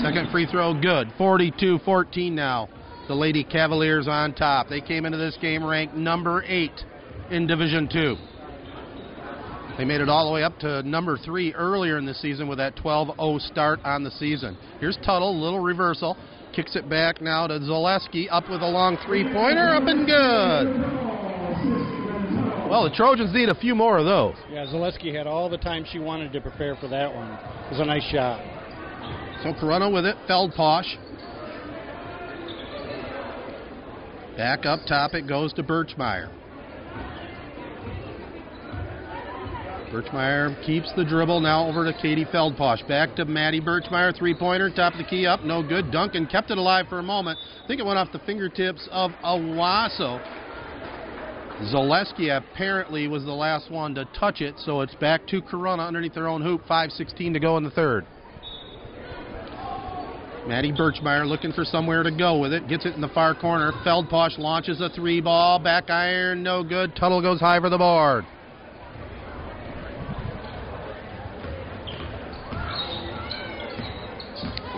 Second free throw good. 42 14 now. The Lady Cavaliers on top. They came into this game ranked number eight in Division Two. They made it all the way up to number three earlier in the season with that 12 0 start on the season. Here's Tuttle, little reversal. Kicks it back now to Zaleski, up with a long three pointer, up and good. Well, the Trojans need a few more of those. Yeah, Zaleski had all the time she wanted to prepare for that one. It was a nice shot. So Corunna with it, Feldposh. Back up top, it goes to Birchmeyer. Birchmeyer keeps the dribble now over to Katie Feldposh. Back to Maddie Birchmeyer, three pointer, top of the key up, no good. Duncan kept it alive for a moment. I think it went off the fingertips of Owosso. Zaleski apparently was the last one to touch it, so it's back to Corunna underneath their own hoop. 5.16 to go in the third. Maddie Birchmeyer looking for somewhere to go with it. Gets it in the far corner. Feldposh launches a three ball. Back iron, no good. Tuttle goes high for the board.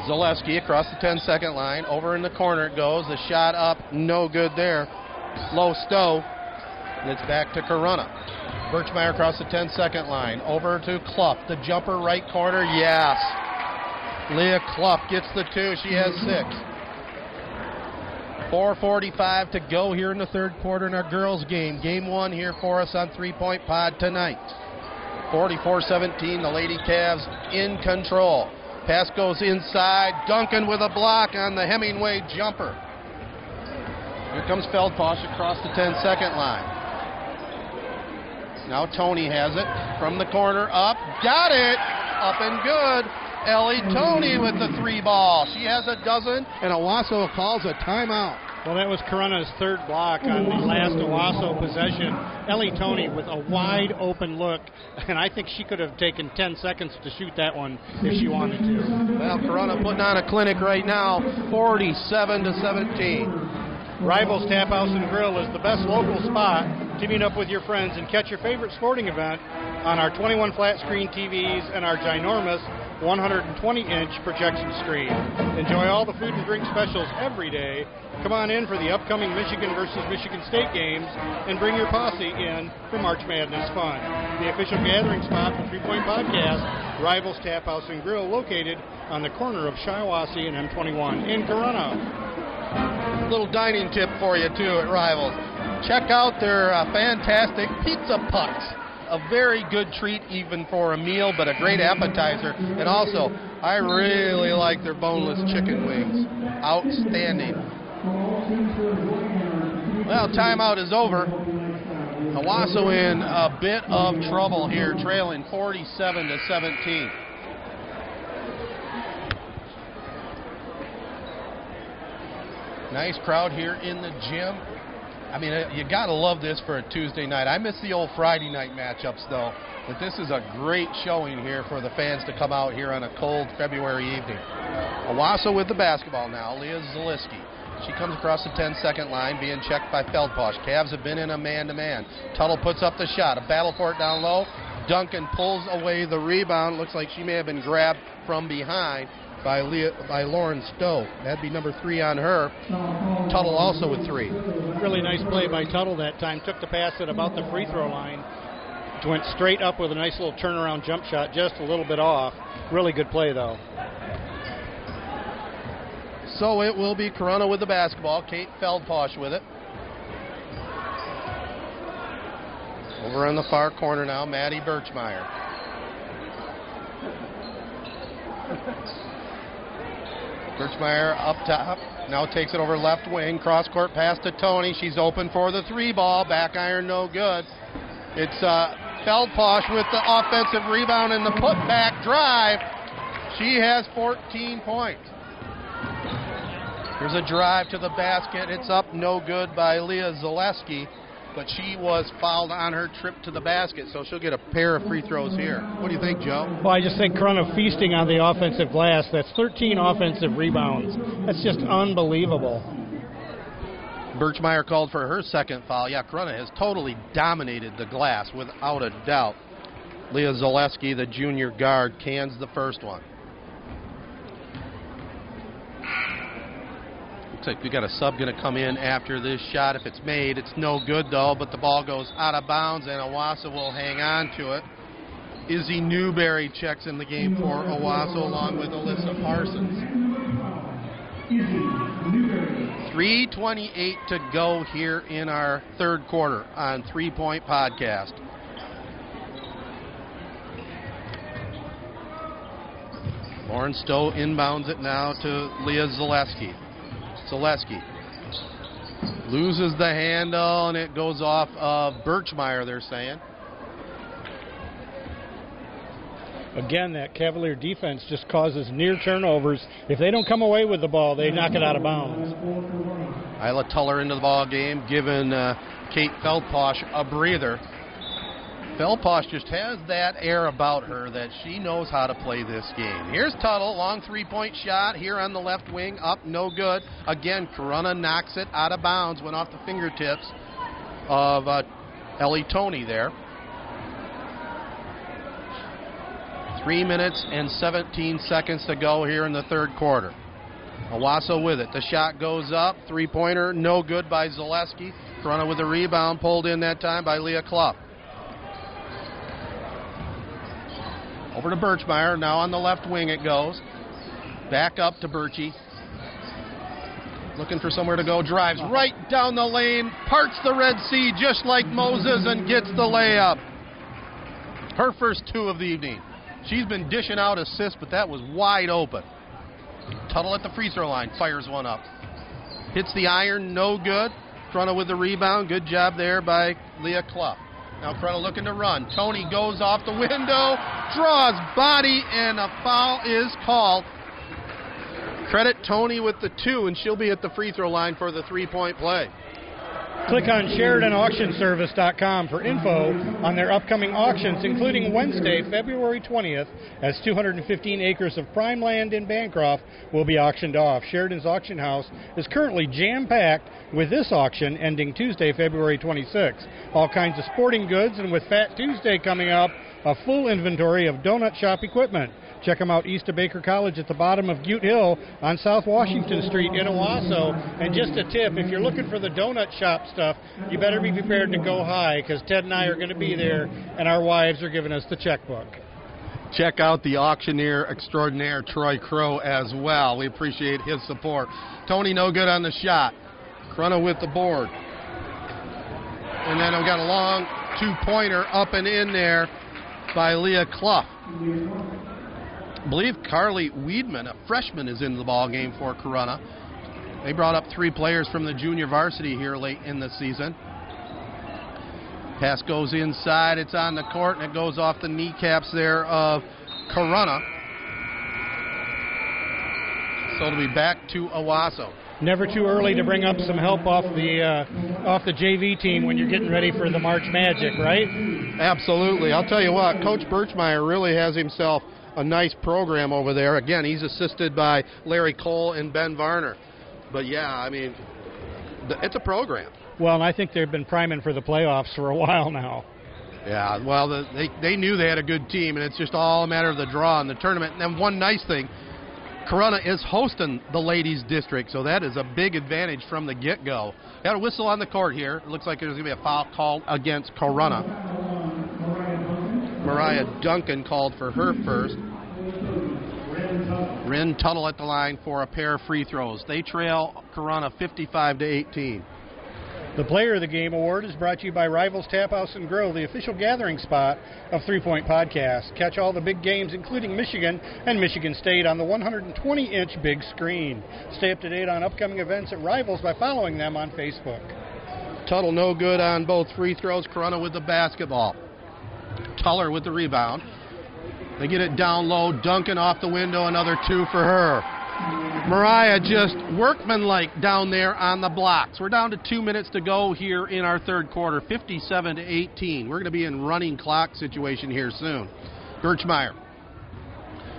Zaleski across the 10 second line. Over in the corner it goes. The shot up, no good there. Low stow. And it's back to Corunna. Birchmeyer across the 10 second line. Over to Clough. The jumper right corner, yes. Leah Clough gets the two. She has six. 4.45 to go here in the third quarter in our girls' game. Game one here for us on Three Point Pod tonight. 44 17, the Lady Cavs in control. Pass goes inside. Duncan with a block on the Hemingway jumper. Here comes Feldposh across the 10 second line. Now Tony has it from the corner up. Got it! Up and good. Ellie Tony with the three ball. She has a dozen, and Owosso calls a timeout. Well, that was Corunna's third block on the last Owosso possession. Ellie Tony with a wide open look, and I think she could have taken 10 seconds to shoot that one if she wanted to. Well, Corunna putting on a clinic right now, 47 to 17. Rivals Tap House and Grill is the best local spot to meet up with your friends and catch your favorite sporting event on our 21 flat screen TVs and our ginormous 120 inch projection screen. Enjoy all the food and drink specials every day. Come on in for the upcoming Michigan versus Michigan State games and bring your posse in for March Madness fun. The official gathering spot for Three Point Podcast, Rivals Tap House and Grill, located on the corner of Shiawassee and M21 in Corunna. Little dining tip for you, too, at Rivals. Check out their uh, fantastic pizza pucks a very good treat even for a meal, but a great appetizer. And also, I really like their boneless chicken wings. Outstanding. Well, timeout is over. Owosso in a bit of trouble here, trailing 47 to 17. Nice crowd here in the gym. I mean, uh, you got to love this for a Tuesday night. I miss the old Friday night matchups, though. But this is a great showing here for the fans to come out here on a cold February evening. Owosso with the basketball now. Leah Zaleski. She comes across the 10 second line, being checked by Feldposh. Cavs have been in a man to man. Tuttle puts up the shot. A battle for it down low. Duncan pulls away the rebound. Looks like she may have been grabbed from behind by Leah, by Lauren Stowe. That'd be number three on her. Tuttle also with three. Really nice play by Tuttle that time. Took the pass at about the free throw line. Went straight up with a nice little turnaround jump shot, just a little bit off. Really good play though. So it will be Corunna with the basketball. Kate Feldposh with it. Over in the far corner now, Maddie Birchmeyer. Birchmeyer up top. Now takes it over left wing. Cross court pass to Tony. She's open for the three ball. Back iron, no good. It's uh, Feldposh with the offensive rebound and the putback drive. She has 14 points. Here's a drive to the basket. It's up, no good by Leah Zaleski but she was fouled on her trip to the basket, so she'll get a pair of free throws here. What do you think, Joe? Well, I just think Corunna feasting on the offensive glass. That's 13 offensive rebounds. That's just unbelievable. Birchmeyer called for her second foul. Yeah, Corunna has totally dominated the glass without a doubt. Leah Zaleski, the junior guard, cans the first one. Looks like we got a sub going to come in after this shot. If it's made, it's no good though, but the ball goes out of bounds and Owosso will hang on to it. Izzy Newberry checks in the game for Owosso along with Alyssa Parsons. 328 to go here in our third quarter on Three Point Podcast. Lauren Stowe inbounds it now to Leah Zaleski. Zaleski loses the handle and it goes off of Birchmeyer, they're saying. Again, that Cavalier defense just causes near turnovers. If they don't come away with the ball, they knock it out of bounds. Isla Tuller into the ball game, giving uh, Kate Feldposh a breather. Feldposh just has that air about her that she knows how to play this game. Here's Tuttle, long three point shot here on the left wing, up, no good. Again, Corunna knocks it out of bounds, went off the fingertips of uh, Ellie Tony there. Three minutes and 17 seconds to go here in the third quarter. Owosso with it. The shot goes up. Three pointer, no good by Zaleski. Corunna with the rebound, pulled in that time by Leah Clough. Over to Birchmeyer. Now on the left wing it goes. Back up to Birchie. Looking for somewhere to go. Drives right down the lane. Parts the Red Sea just like Moses and gets the layup. Her first two of the evening. She's been dishing out assists, but that was wide open. Tuttle at the free throw line. Fires one up. Hits the iron. No good. Corunna with the rebound. Good job there by Leah Clough. Now Corunna looking to run. Tony goes off the window, draws body, and a foul is called. Credit Tony with the two, and she'll be at the free throw line for the three point play. Click on SheridanAuctionService.com for info on their upcoming auctions, including Wednesday, February 20th, as 215 acres of prime land in Bancroft will be auctioned off. Sheridan's auction house is currently jam packed with this auction ending Tuesday, February 26th. All kinds of sporting goods, and with Fat Tuesday coming up, a full inventory of donut shop equipment. Check them out east of Baker College at the bottom of Butte Hill on South Washington Street in Owosso. And just a tip if you're looking for the donut shop stuff, you better be prepared to go high because Ted and I are going to be there, and our wives are giving us the checkbook. Check out the auctioneer extraordinaire Troy Crow as well. We appreciate his support. Tony, no good on the shot. Corunna with the board. And then we got a long two pointer up and in there by Leah Clough. I believe Carly Weedman, a freshman, is in the ball game for Corunna. They brought up three players from the junior varsity here late in the season. Pass goes inside, it's on the court, and it goes off the kneecaps there of Corunna. So it'll be back to Owosso. Never too early to bring up some help off the uh, off the JV team when you're getting ready for the March Magic, right? Absolutely. I'll tell you what, Coach Birchmeyer really has himself a nice program over there. Again, he's assisted by Larry Cole and Ben Varner. But yeah, I mean, it's a program. Well, and I think they've been priming for the playoffs for a *laughs* while now. Yeah, well, the, they they knew they had a good team, and it's just all a matter of the draw in the tournament. And then one nice thing, Corunna is hosting the ladies' district, so that is a big advantage from the get-go. Got a whistle on the court here. It looks like there's going to be a foul called against Corunna. Mariah Duncan called for her first. Rin Tuttle at the line for a pair of free throws. They trail Corunna 55 to 18. The Player of the Game award is brought to you by Rivals Tap House and Grill, the official gathering spot of Three Point Podcast. Catch all the big games, including Michigan and Michigan State, on the 120 inch big screen. Stay up to date on upcoming events at Rivals by following them on Facebook. Tuttle no good on both free throws. Corunna with the basketball. Tuller with the rebound. They get it down low. Duncan off the window. Another two for her. Mariah just workmanlike down there on the blocks. We're down to two minutes to go here in our third quarter, 57 to 18. We're going to be in running clock situation here soon. Birchmeyer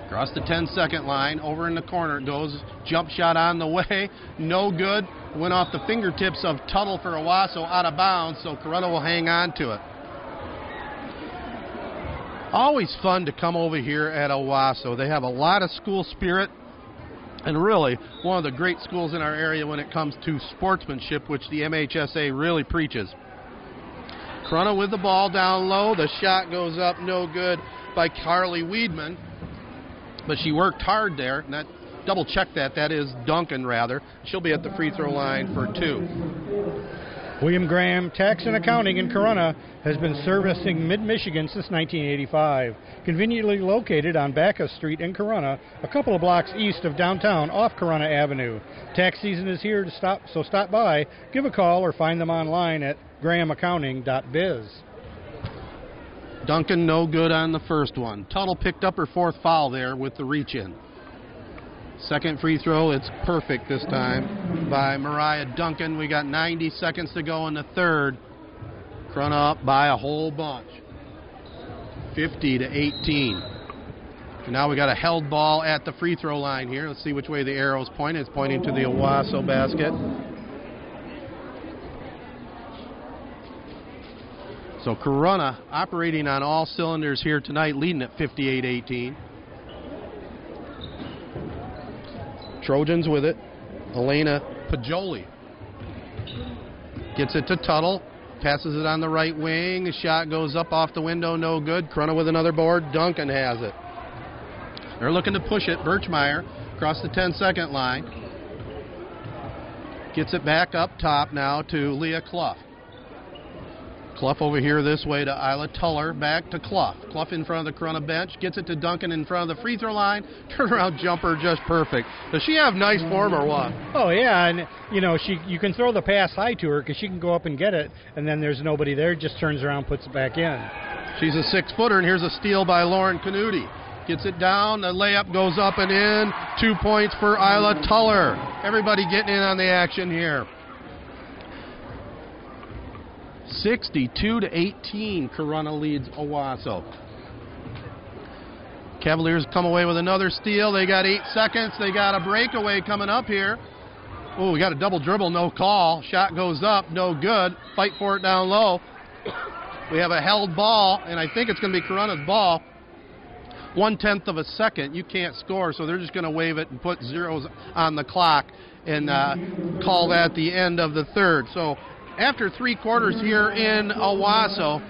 across the 10 second line, over in the corner goes jump shot on the *laughs* way, no good. Went off the fingertips of Tuttle for Owosso out of bounds, so Corunna will hang on to it. Always fun to come over here at Owosso. They have a lot of school spirit and really one of the great schools in our area when it comes to sportsmanship, which the MHSA really preaches. Corunna with the ball down low. The shot goes up, no good by Carly Weedman. But she worked hard there, and that double check that. That is Duncan, rather. She'll be at the free throw line for two. William Graham Tax and Accounting in Corunna has been servicing mid Michigan since 1985. Conveniently located on Bacchus Street in Corunna, a couple of blocks east of downtown off Corunna Avenue. Tax season is here to stop, so stop by, give a call, or find them online at grahamaccounting.biz. Duncan no good on the first one. Tuttle picked up her fourth foul there with the reach in. Second free throw, it's perfect this time by Mariah Duncan. We got 90 seconds to go in the third. Corunna up by a whole bunch. 50 to 18. And now we got a held ball at the free throw line here. Let's see which way the arrow's pointing. It's pointing to the Owosso basket. So Corunna operating on all cylinders here tonight, leading at 58 18. Trojans with it. Elena Pajoli gets it to Tuttle. Passes it on the right wing. The shot goes up off the window, no good. Corunna with another board. Duncan has it. They're looking to push it. Birchmeyer across the 10 second line. Gets it back up top now to Leah Clough. Clough over here this way to Isla Tuller. Back to Clough. Clough in front of the Corunna bench. Gets it to Duncan in front of the free throw line. *laughs* Turnaround jumper just perfect. Does she have nice form or what? Oh yeah, and you know she you can throw the pass high to her because she can go up and get it, and then there's nobody there. Just turns around, puts it back in. She's a six footer, and here's a steal by Lauren Canuti. Gets it down. The layup goes up and in. Two points for Isla Tuller. Everybody getting in on the action here. 62 to 18, Corunna leads Owosso. Cavaliers come away with another steal. They got eight seconds. They got a breakaway coming up here. Oh, we got a double dribble, no call. Shot goes up, no good. Fight for it down low. We have a held ball, and I think it's going to be Corunna's ball. One tenth of a second, you can't score, so they're just going to wave it and put zeros on the clock and uh, call that the end of the third. So after three quarters here in Owosso,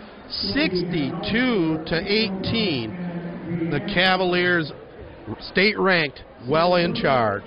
62 to 18, the Cavaliers, state ranked, well in charge.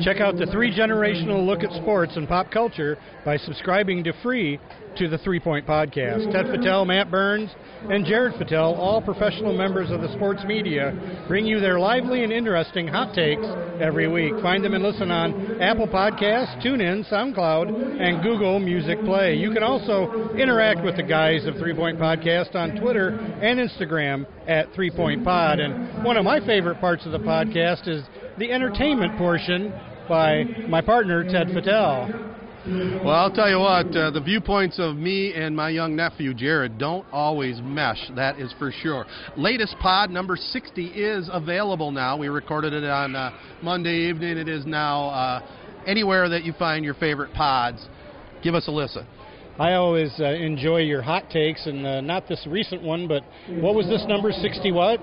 Check out the three generational look at sports and pop culture by subscribing to free to the Three Point Podcast. Ted Fattel, Matt Burns, and Jared Fattel, all professional members of the sports media, bring you their lively and interesting hot takes every week. Find them and listen on Apple Podcasts, TuneIn, SoundCloud, and Google Music Play. You can also interact with the guys of Three Point Podcast on Twitter and Instagram at Three Point Pod. And one of my favorite parts of the podcast is the entertainment portion by my partner, Ted Fattel. Well, I'll tell you what, uh, the viewpoints of me and my young nephew Jared don't always mesh, that is for sure. Latest pod, number 60, is available now. We recorded it on uh, Monday evening. It is now uh, anywhere that you find your favorite pods. Give us a listen. I always uh, enjoy your hot takes, and uh, not this recent one, but what was this number? 60 what?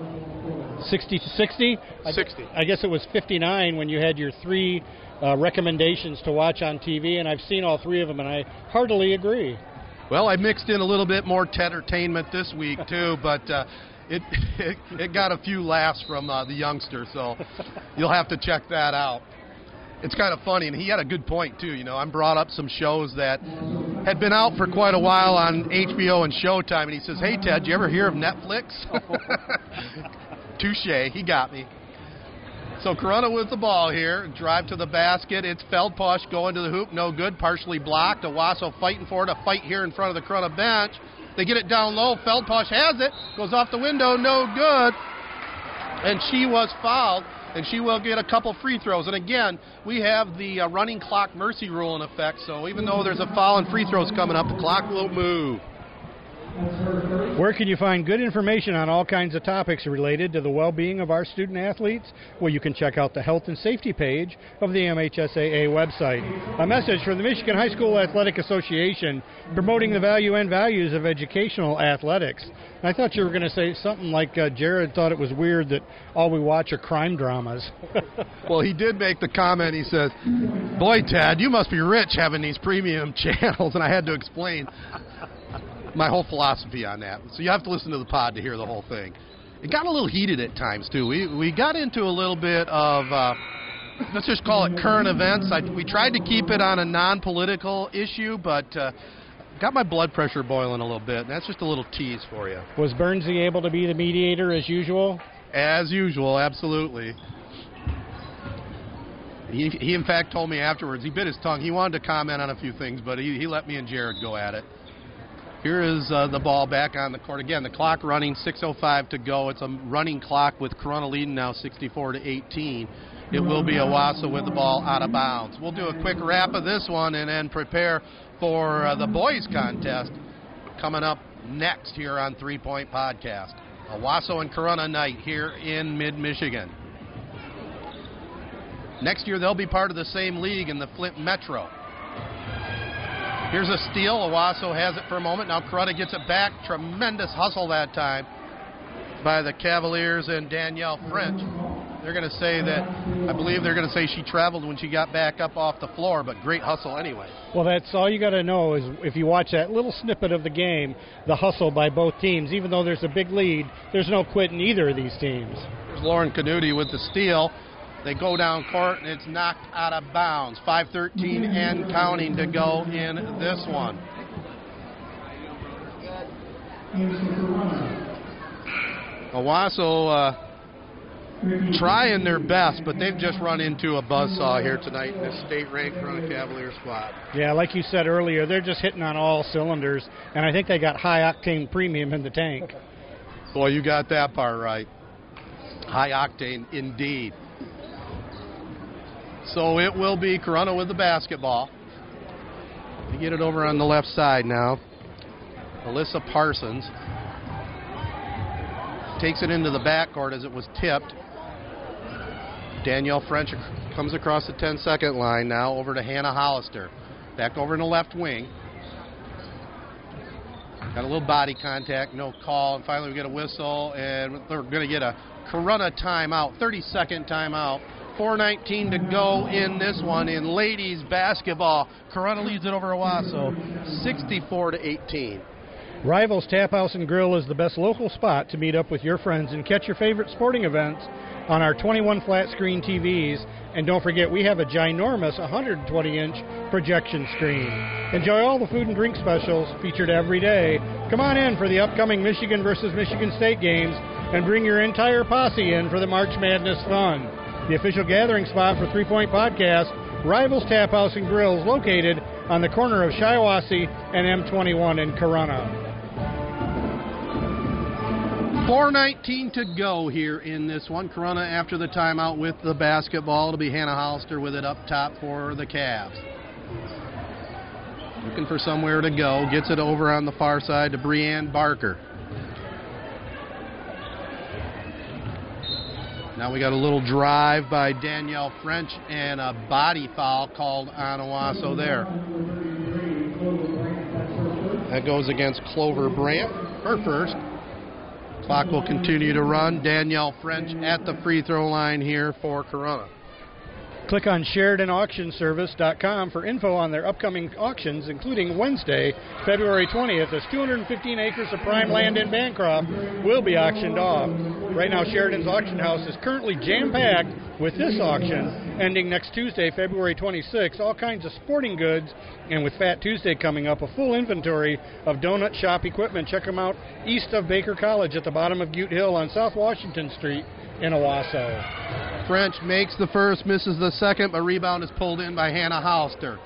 60 to 60? 60. I, I guess it was 59 when you had your three uh, recommendations to watch on TV, and I've seen all three of them, and I heartily agree. Well, I mixed in a little bit more entertainment this week *laughs* too, but uh, it, it, *laughs* it got a few laughs from uh, the youngster, so *laughs* you'll have to check that out. It's kind of funny, and he had a good point too. You know, I brought up some shows that had been out for quite a while on HBO and Showtime, and he says, "Hey Ted, you ever hear of Netflix?" Touche, he got me. So Corunna with the ball here. Drive to the basket. It's Feldposh going to the hoop. No good. Partially blocked. Owosso fighting for it. A fight here in front of the Corunna bench. They get it down low. Feldposh has it. Goes off the window. No good. And she was fouled. And she will get a couple free throws. And again, we have the uh, running clock mercy rule in effect. So even though there's a foul and free throws coming up, the clock will move. Where can you find good information on all kinds of topics related to the well being of our student athletes? Well, you can check out the health and safety page of the MHSAA website. A message from the Michigan High School Athletic Association promoting the value and values of educational athletics. I thought you were going to say something like uh, Jared thought it was weird that all we watch are crime dramas. *laughs* well, he did make the comment. He says, Boy, Tad, you must be rich having these premium *laughs* channels. And I had to explain my whole philosophy on that. So you have to listen to the pod to hear the whole thing. It got a little heated at times too. We we got into a little bit of uh, let's just call it current events. I, we tried to keep it on a non-political issue, but. Uh, Got my blood pressure boiling a little bit. That's just a little tease for you. Was Burnsy able to be the mediator as usual? As usual, absolutely. He, he in fact told me afterwards he bit his tongue. He wanted to comment on a few things, but he, he let me and Jared go at it. Here is uh, the ball back on the court again. The clock running, 6:05 to go. It's a running clock with Corunna leading now, 64 to 18. It will be Owosso with the ball out of bounds. We'll do a quick wrap of this one and then prepare for uh, the boys contest coming up next here on Three Point Podcast. Owosso and Corunna night here in mid Michigan. Next year they'll be part of the same league in the Flint Metro. Here's a steal. Owosso has it for a moment. Now Corunna gets it back. Tremendous hustle that time by the Cavaliers and Danielle French. They're going to say that, I believe they're going to say she traveled when she got back up off the floor, but great hustle anyway. Well, that's all you got to know is if you watch that little snippet of the game, the hustle by both teams. Even though there's a big lead, there's no quitting either of these teams. There's Lauren Canuti with the steal. They go down court and it's knocked out of bounds. 5:13 and counting to go in this one. Owosso uh, trying their best, but they've just run into a buzzsaw here tonight in this state-ranked Corunna Cavalier squad. Yeah, like you said earlier, they're just hitting on all cylinders, and I think they got high octane premium in the tank. Boy, you got that part right. High octane indeed. So it will be Corunna with the basketball. They get it over on the left side now. Alyssa Parsons takes it into the backcourt as it was tipped. Danielle French comes across the 10 second line now over to Hannah Hollister. Back over in the left wing. Got a little body contact, no call, and finally we get a whistle, and they're going to get a Corunna timeout, 30 second timeout. 4.19 to go in this one in ladies basketball. Corunna leads it over Owosso, 64 to 18. Rivals Tap House and Grill is the best local spot to meet up with your friends and catch your favorite sporting events on our 21 flat screen TVs. And don't forget, we have a ginormous 120 inch projection screen. Enjoy all the food and drink specials featured every day. Come on in for the upcoming Michigan versus Michigan State games and bring your entire posse in for the March Madness fun. The official gathering spot for Three Point Podcast, Rivals Tap House and Grills, located on the corner of Shiawassee and M21 in Corunna. 4.19 to go here in this one. Corunna after the timeout with the basketball. It'll be Hannah Hollister with it up top for the Cavs. Looking for somewhere to go. Gets it over on the far side to Breanne Barker. Now we got a little drive by Danielle French and a body foul called on Owosso there. That goes against Clover Brandt, her first. Clock will continue to run. Danielle French at the free throw line here for Corunna. Click on SheridanAuctionService.com for info on their upcoming auctions, including Wednesday, February 20th, as 215 acres of prime land in Bancroft will be auctioned off. Right now, Sheridan's auction house is currently jam packed with this auction ending next Tuesday, February 26th. All kinds of sporting goods, and with Fat Tuesday coming up, a full inventory of donut shop equipment. Check them out east of Baker College at the bottom of Butte Hill on South Washington Street in Owosso. French makes the first, misses the second, but rebound is pulled in by Hannah Hollister.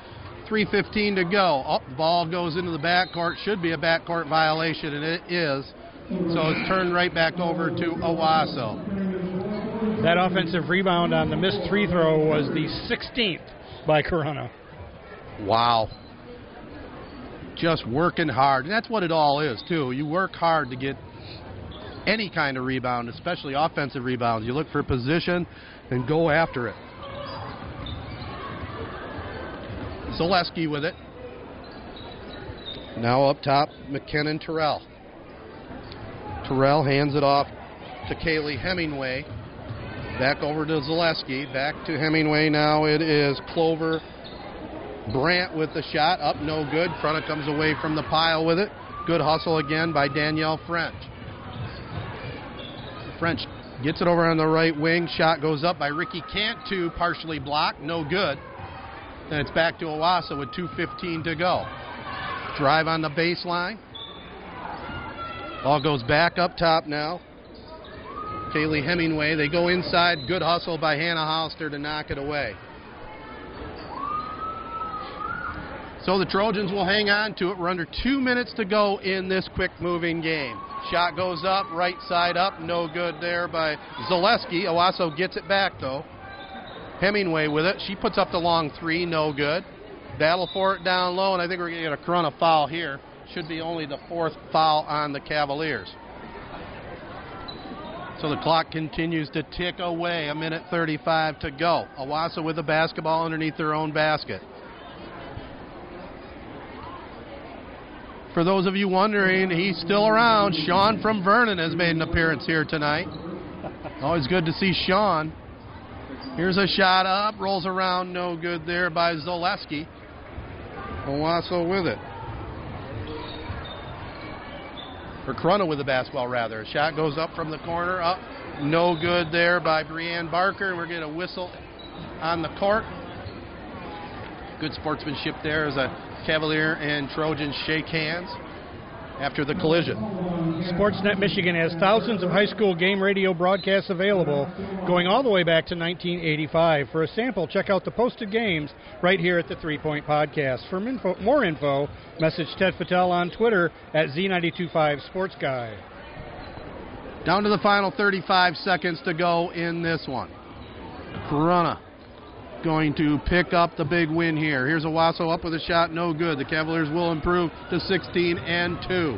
3.15 to go. Oh, the ball goes into the backcourt. Should be a backcourt violation, and it is. So it's turned right back over to Owosso. That offensive rebound on the missed free throw was the 16th by Corunna. Wow. Just working hard. And that's what it all is, too. You work hard to get any kind of rebound, especially offensive rebounds. You look for position and go after it. Zaleski with it. Now up top, McKinnon Terrell. Terrell hands it off to Kaylee Hemingway. Back over to Zaleski. Back to Hemingway now. It is Clover Brant with the shot. Up, no good. Corunna comes away from the pile with it. Good hustle again by Danielle French. French gets it over on the right wing. Shot goes up by Ricky Cantu, partially blocked. No good. Then it's back to Owosso with 2.15 to go. Drive on the baseline. Ball goes back up top now. Kaylee Hemingway. They go inside. Good hustle by Hannah Hollister to knock it away. So the Trojans will hang on to it. We're under two minutes to go in this quick moving game. Shot goes up, right side up, no good there by Zaleski. Owosso gets it back though. Hemingway with it. She puts up the long three, no good. Battle for it down low, and I think we're going to get a Corunna foul here. Should be only the fourth foul on the Cavaliers. So the clock continues to tick away. A minute 35 to go. Owosso with the basketball underneath their own basket. For those of you wondering, he's still around. Sean from Vernon has made an appearance here tonight. Always good to see Sean. Here's a shot up, rolls around, no good there by Zaleski. Owosso with it. Or Corunna with the basketball, rather. A shot goes up from the corner, up, no good there by Brianne Barker. We're getting a whistle on the court. Good sportsmanship there as a Cavalier and Trojan shake hands after the collision. Sportsnet Michigan has thousands of high school game radio broadcasts available going all the way back to 1985. For a sample, check out the posted games right here at the Three Point Podcast. For info, more info, message Ted Fattel on Twitter at Z925 Sports Guy. Down to the final 35 seconds to go in this one. Corunna going to pick up the big win here. Here's Owosso up with a shot, no good. The Cavaliers will improve to 16 and 2.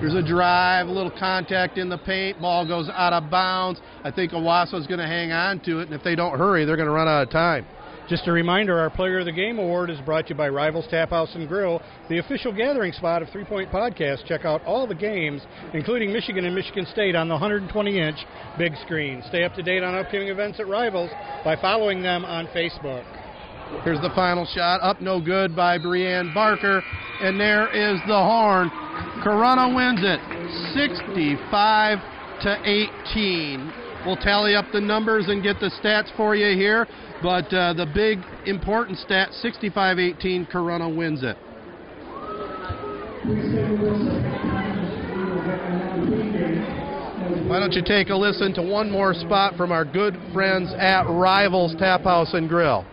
Here's a drive, a little contact in the paint, ball goes out of bounds. I think Owosso's going to hang on to it, and if they don't hurry, they're going to run out of time. Just a reminder, our Player of the Game award is brought to you by Rivals Tap House and Grill, the official gathering spot of Three Point Podcast. Check out all the games, including Michigan and Michigan State, on the 120-inch big screen. Stay up to date on upcoming events at Rivals by following them on Facebook. Here's the final shot, up no good by Breanne Barker, and there is the horn. Corunna wins it, 65 to 18. We'll tally up the numbers and get the stats for you here. But uh, the big important stat 65 18, Corunna wins it. Why don't you take a listen to one more spot from our good friends at Rivals Tap House and Grill?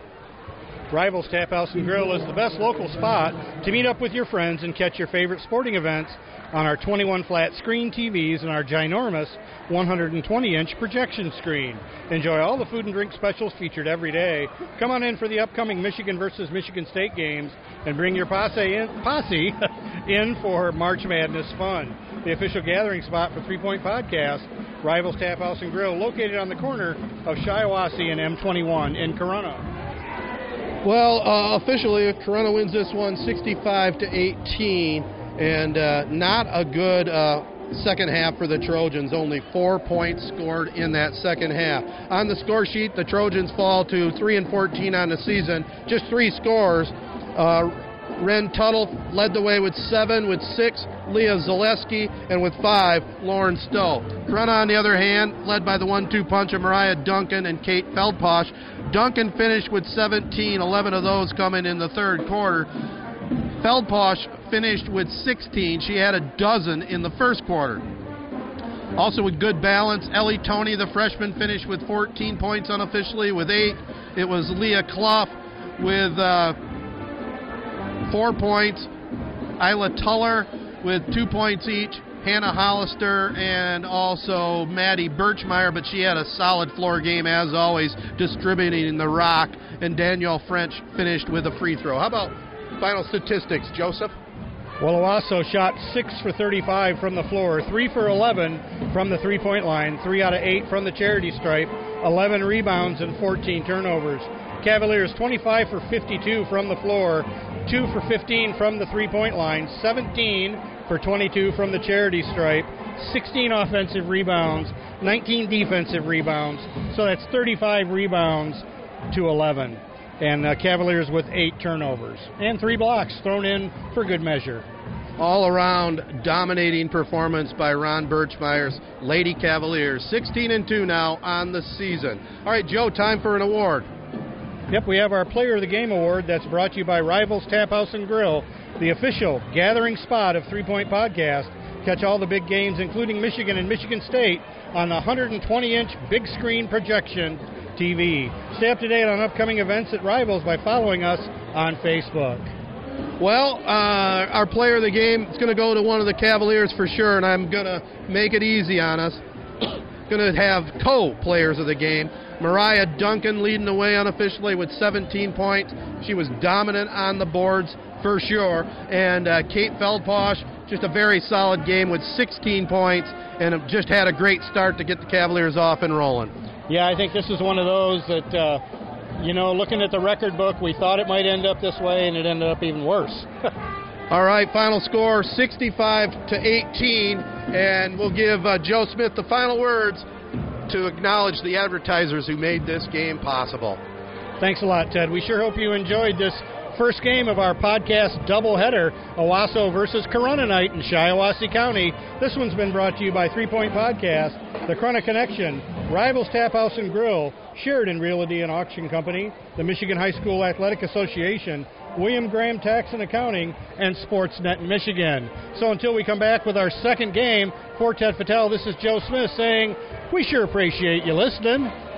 Rivals Tap House and Grill is the best local spot to meet up with your friends and catch your favorite sporting events on our 21 flat screen TVs and our ginormous 120 inch projection screen. Enjoy all the food and drink specials featured every day. Come on in for the upcoming Michigan versus Michigan State games and bring your posse in, posse *laughs* in for March Madness fun. The official gathering spot for Three Point Podcast, Rivals Tap House and Grill, located on the corner of Shiawassee and M21 in Corunna. Well, uh, officially, Corunna wins this one 65 to 18, and uh, not a good uh, second half for the Trojans. Only four points scored in that second half. On the score sheet, the Trojans fall to 3 and 14 on the season. Just three scores. Uh, Ren Tuttle led the way with seven, with six, Leah Zaleski, and with five, Lauren Stowe. Corunna, on the other hand, led by the one two punch of Mariah Duncan and Kate Feldposh. Duncan finished with 17, 11 of those coming in the third quarter. Feldposh finished with 16. She had a dozen in the first quarter. Also with good balance, Ellie Tony, the freshman, finished with 14 points unofficially with eight. It was Leah Clough with uh, four points. Isla Tuller with two points each. Hannah Hollister and also Maddie Birchmeyer, but she had a solid floor game as always, distributing the rock. And Danielle French finished with a free throw. How about final statistics, Joseph? Well, Owosso shot 6 for 35 from the floor, 3 for 11 from the three point line, 3 out of 8 from the charity stripe, 11 rebounds, and 14 turnovers. Cavaliers 25 for 52 from the floor, 2 for 15 from the three point line, 17 for 22 from the charity stripe, 16 offensive rebounds, 19 defensive rebounds. So that's 35 rebounds to 11. And uh, Cavaliers with eight turnovers and three blocks thrown in for good measure. All around dominating performance by Ron Birchmeyer's Lady Cavaliers. 16 and 2 now on the season. All right, Joe, time for an award. Yep, we have our Player of the Game award that's brought to you by Rivals Tap House and Grill, the official gathering spot of Three Point Podcast. Catch all the big games, including Michigan and Michigan State, on the 120 inch big screen projection TV. Stay up to date on upcoming events at Rivals by following us on Facebook. Well, uh, our player of the game is going to go to one of the Cavaliers for sure, and I'm going to make it easy on us. *coughs* going to have co players of the game. Mariah Duncan leading the way unofficially with 17 points. She was dominant on the boards for sure. And uh, Kate Feldposh, just a very solid game with 16 points and just had a great start to get the Cavaliers off and rolling. Yeah, I think this is one of those that, uh, you know, looking at the record book, we thought it might end up this way, and it ended up even worse. *laughs* All right, final score 65 to 18, and we'll give uh, Joe Smith the final words to acknowledge the advertisers who made this game possible. Thanks a lot, Ted. We sure hope you enjoyed this first game of our podcast doubleheader, Owosso versus Corunna night in Shiawassee County. This one's been brought to you by Three Point Podcast, the Corunna Connection, Rivals Tap House and Grill, Sheridan Realty and Auction Company, the Michigan High School Athletic Association, William Graham Tax and Accounting, and Sportsnet Michigan. So until we come back with our second game, for Ted Fattel, this is Joe Smith saying, we sure appreciate you listening.